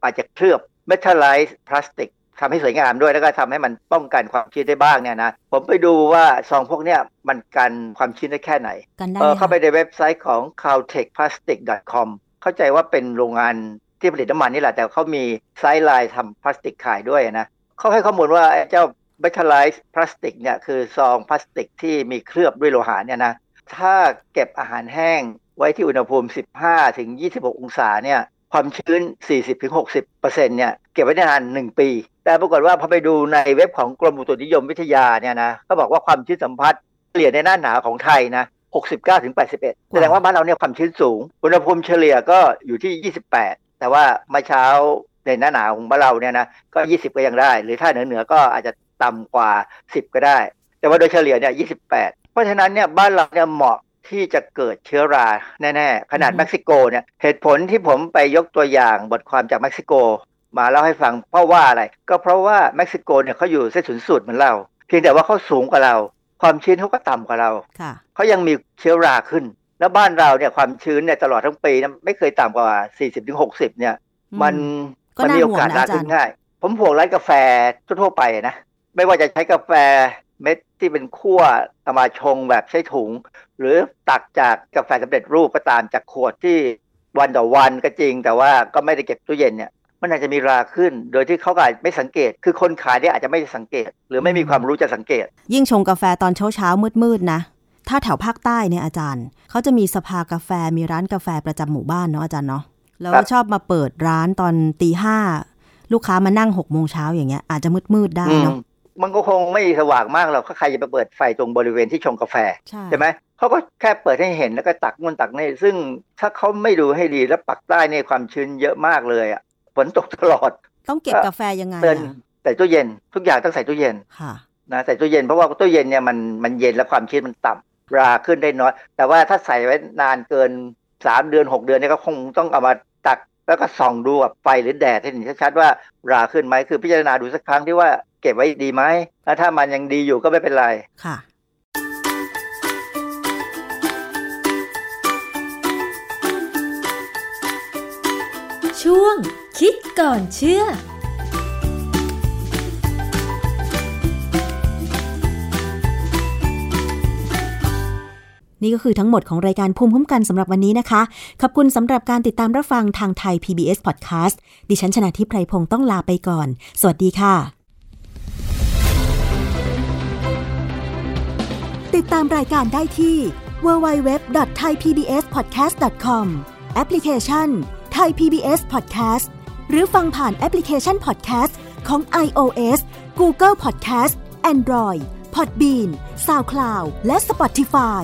อาจจะเคลือบเมทัลไลซ์พลาสติกทำให้สวยงามด้วยแล้วก็ทำให้มันป้องกันความชื้นได้บ้างเนี่ยนะผมไปดูว่าซองพวกเนี้ยมันกันความชื้นได้แค่ไหนกันได้เออไหมเข้าไปคะในเว็บไซต์ของ caltechplastic.com เข้าใจว่าเป็นโรงงาน ที่ผลิตน้ำมันนี่แหละ แต่เขามี sideline ทำพลาสติกขายด้วยนะเขาให้ข้อมูลว่าไอ้เจ้า metallized พลาสติกเนี่ยคือซองพลาสติกที่มีเคลือบด้วยโลหะเนี่ยนะถ้าเก็บอาหารแห้งไว้ที่อุณหภูมิ 15 ถึง 26 องศาเนี่ยความชื้น 40ถึง60เปอร์เซ็นต์เนี่ยเก็บไว้ได้นาน 1 ปี แต่ปรากฏว่าพอไปดูในเว็บของกรมอุตุนิยมวิทยาเนี่ยนะเขาบอกว่าความชื้นสัมพัทธ์เฉลี่ยในหน้าหนาวของไทยนะ 69ถึง81 แสดงว่าบ้านเราเนี่ยความชื้นสูง อุณหภูมิเฉลี่ยก็อยู่ที่ 28 แต่ว่าเมื่อเช้าในหน้าหนาวของบ้านเราเนี่ยนะก็ 20 ก็ยังได้ หรือถ้าเหนือเหนือๆก็อาจจะต่ำกว่า 10 ก็ได้ แต่ว่าโดยเฉลี่ยเนี่ย28 เพราะฉะนั้นเนี่ยบ้านเราเนี่ยเหมาะที่จะเกิดเชื้อราแน่ๆ ขนาดเม็กซิโกเนี่ยเหตุผลที่ผมไปยกตัวอย่างบทความจากเม็กซิโก มาเล่าให้ฟังเพราะว่าอะไร ก็เพราะว่าเม็กซิโกเนี่ยเขาอยู่เส้นศูนย์สูตรเหมือนเรา เพียงแต่ว่าเขาสูงกว่าเรา ความชื้นเขาก็ต่ำกว่าเราค่ะเขายังมีเชื้อราขึ้น แล้วบ้านเราเนี่ยความชื้นเนี่ยตลอดทั้งปีนะไม่เคยต่ำกว่า 40-60 เนี่ย มันก็มันน่ามีโอกาสห่วงนะราอาจารย์ขึ้นง่าย ผมห่วงร้านกาแฟทั่วๆไปนะ ไม่ว่าจะใช้กาแฟเม็ดที่เป็นคั่วเอามาชงแบบใช้ถุง หรือตักจากกาแฟสำเร็จรูปก็ตามจากขวดที่วันต่อวันก็จริง แต่ว่าก็ไม่ได้เก็บตู้เย็นเนี่ย มันอาจจะมีราขึ้น โดยที่เขาก็อาจไม่สังเกต คือคนขายเนี่ยอาจจะไม่ได้สังเกต หรือไม่มีความรู้จะสังเกต ยิ่งชงกาแฟตอนเช้าเช้ามืดมืดๆนะ ถ้าแถวภาคใต้เนี่ยอาจารย์ เขาจะมีสภากาแฟมีร้านกาแฟประจำหมู่บ้านเนาะอาจารย์เนาะแล้วครับชอบมาเปิดร้านตอนตีห้าลูกค้ามานั่งหกโมงเช้าอย่างเงี้ยอาจจะมืดมืดๆได้อืมเนาะมันก็คงไม่สว่างมากหรอกถ้าใครจะไปเปิดไฟตรงบริเวณที่ชงกาแฟใช่ใช่ไหมเขาก็แค่เปิดให้เห็นแล้วก็ตักนู่นตักนี่ซึ่งถ้าเขาไม่ดูให้ดีแล้วปักใต้เนี่ยความชื้นเยอะมากเลยอะฝนตกตลอด ต้องเก็บกาแฟยังไงเตือนอะใส่ตู้เย็น ทุกอย่างต้องใส่ตู้เย็นค่ะนะใส่ตู้เย็นเพราะว่าตู้เย็นเนี่ยมันมันเย็นแล้วความชื้นมันต่ำ ราขึ้นได้น้อย แต่ว่าถ้าใส่ไว้นานเกินสามเดือนหกเดือนเนี่ยก็คงต้องเอามาตัก แล้วก็ส่องดูกับไฟหรือแดดให้เห็นชัดๆว่าราขึ้นไหมคือพิจารณาดูสักครั้งที่ว่าเก็บไว้ดีไหมแล้วถ้ามันยังดีอยู่ก็ไม่เป็นไรค่ะช่วงคิดก่อนเชื่อ นี่ก็คือทั้งหมดของรายการภูมิคุ้มกันสำหรับวันนี้นะคะ ขอบคุณสำหรับการติดตามรับฟังทางไทย PBS Podcast ดิฉันชนะทิพไพรพงศ์ต้องลาไปก่อน สวัสดีค่ะ ติดตามรายการได้ที่ www.thaipbspodcast.com แอปพลิเคชัน Thai PBS Podcast หรือฟังผ่านแอปพลิเคชัน Podcast ของ iOS Google Podcast Android Podbean SoundCloud และ Spotify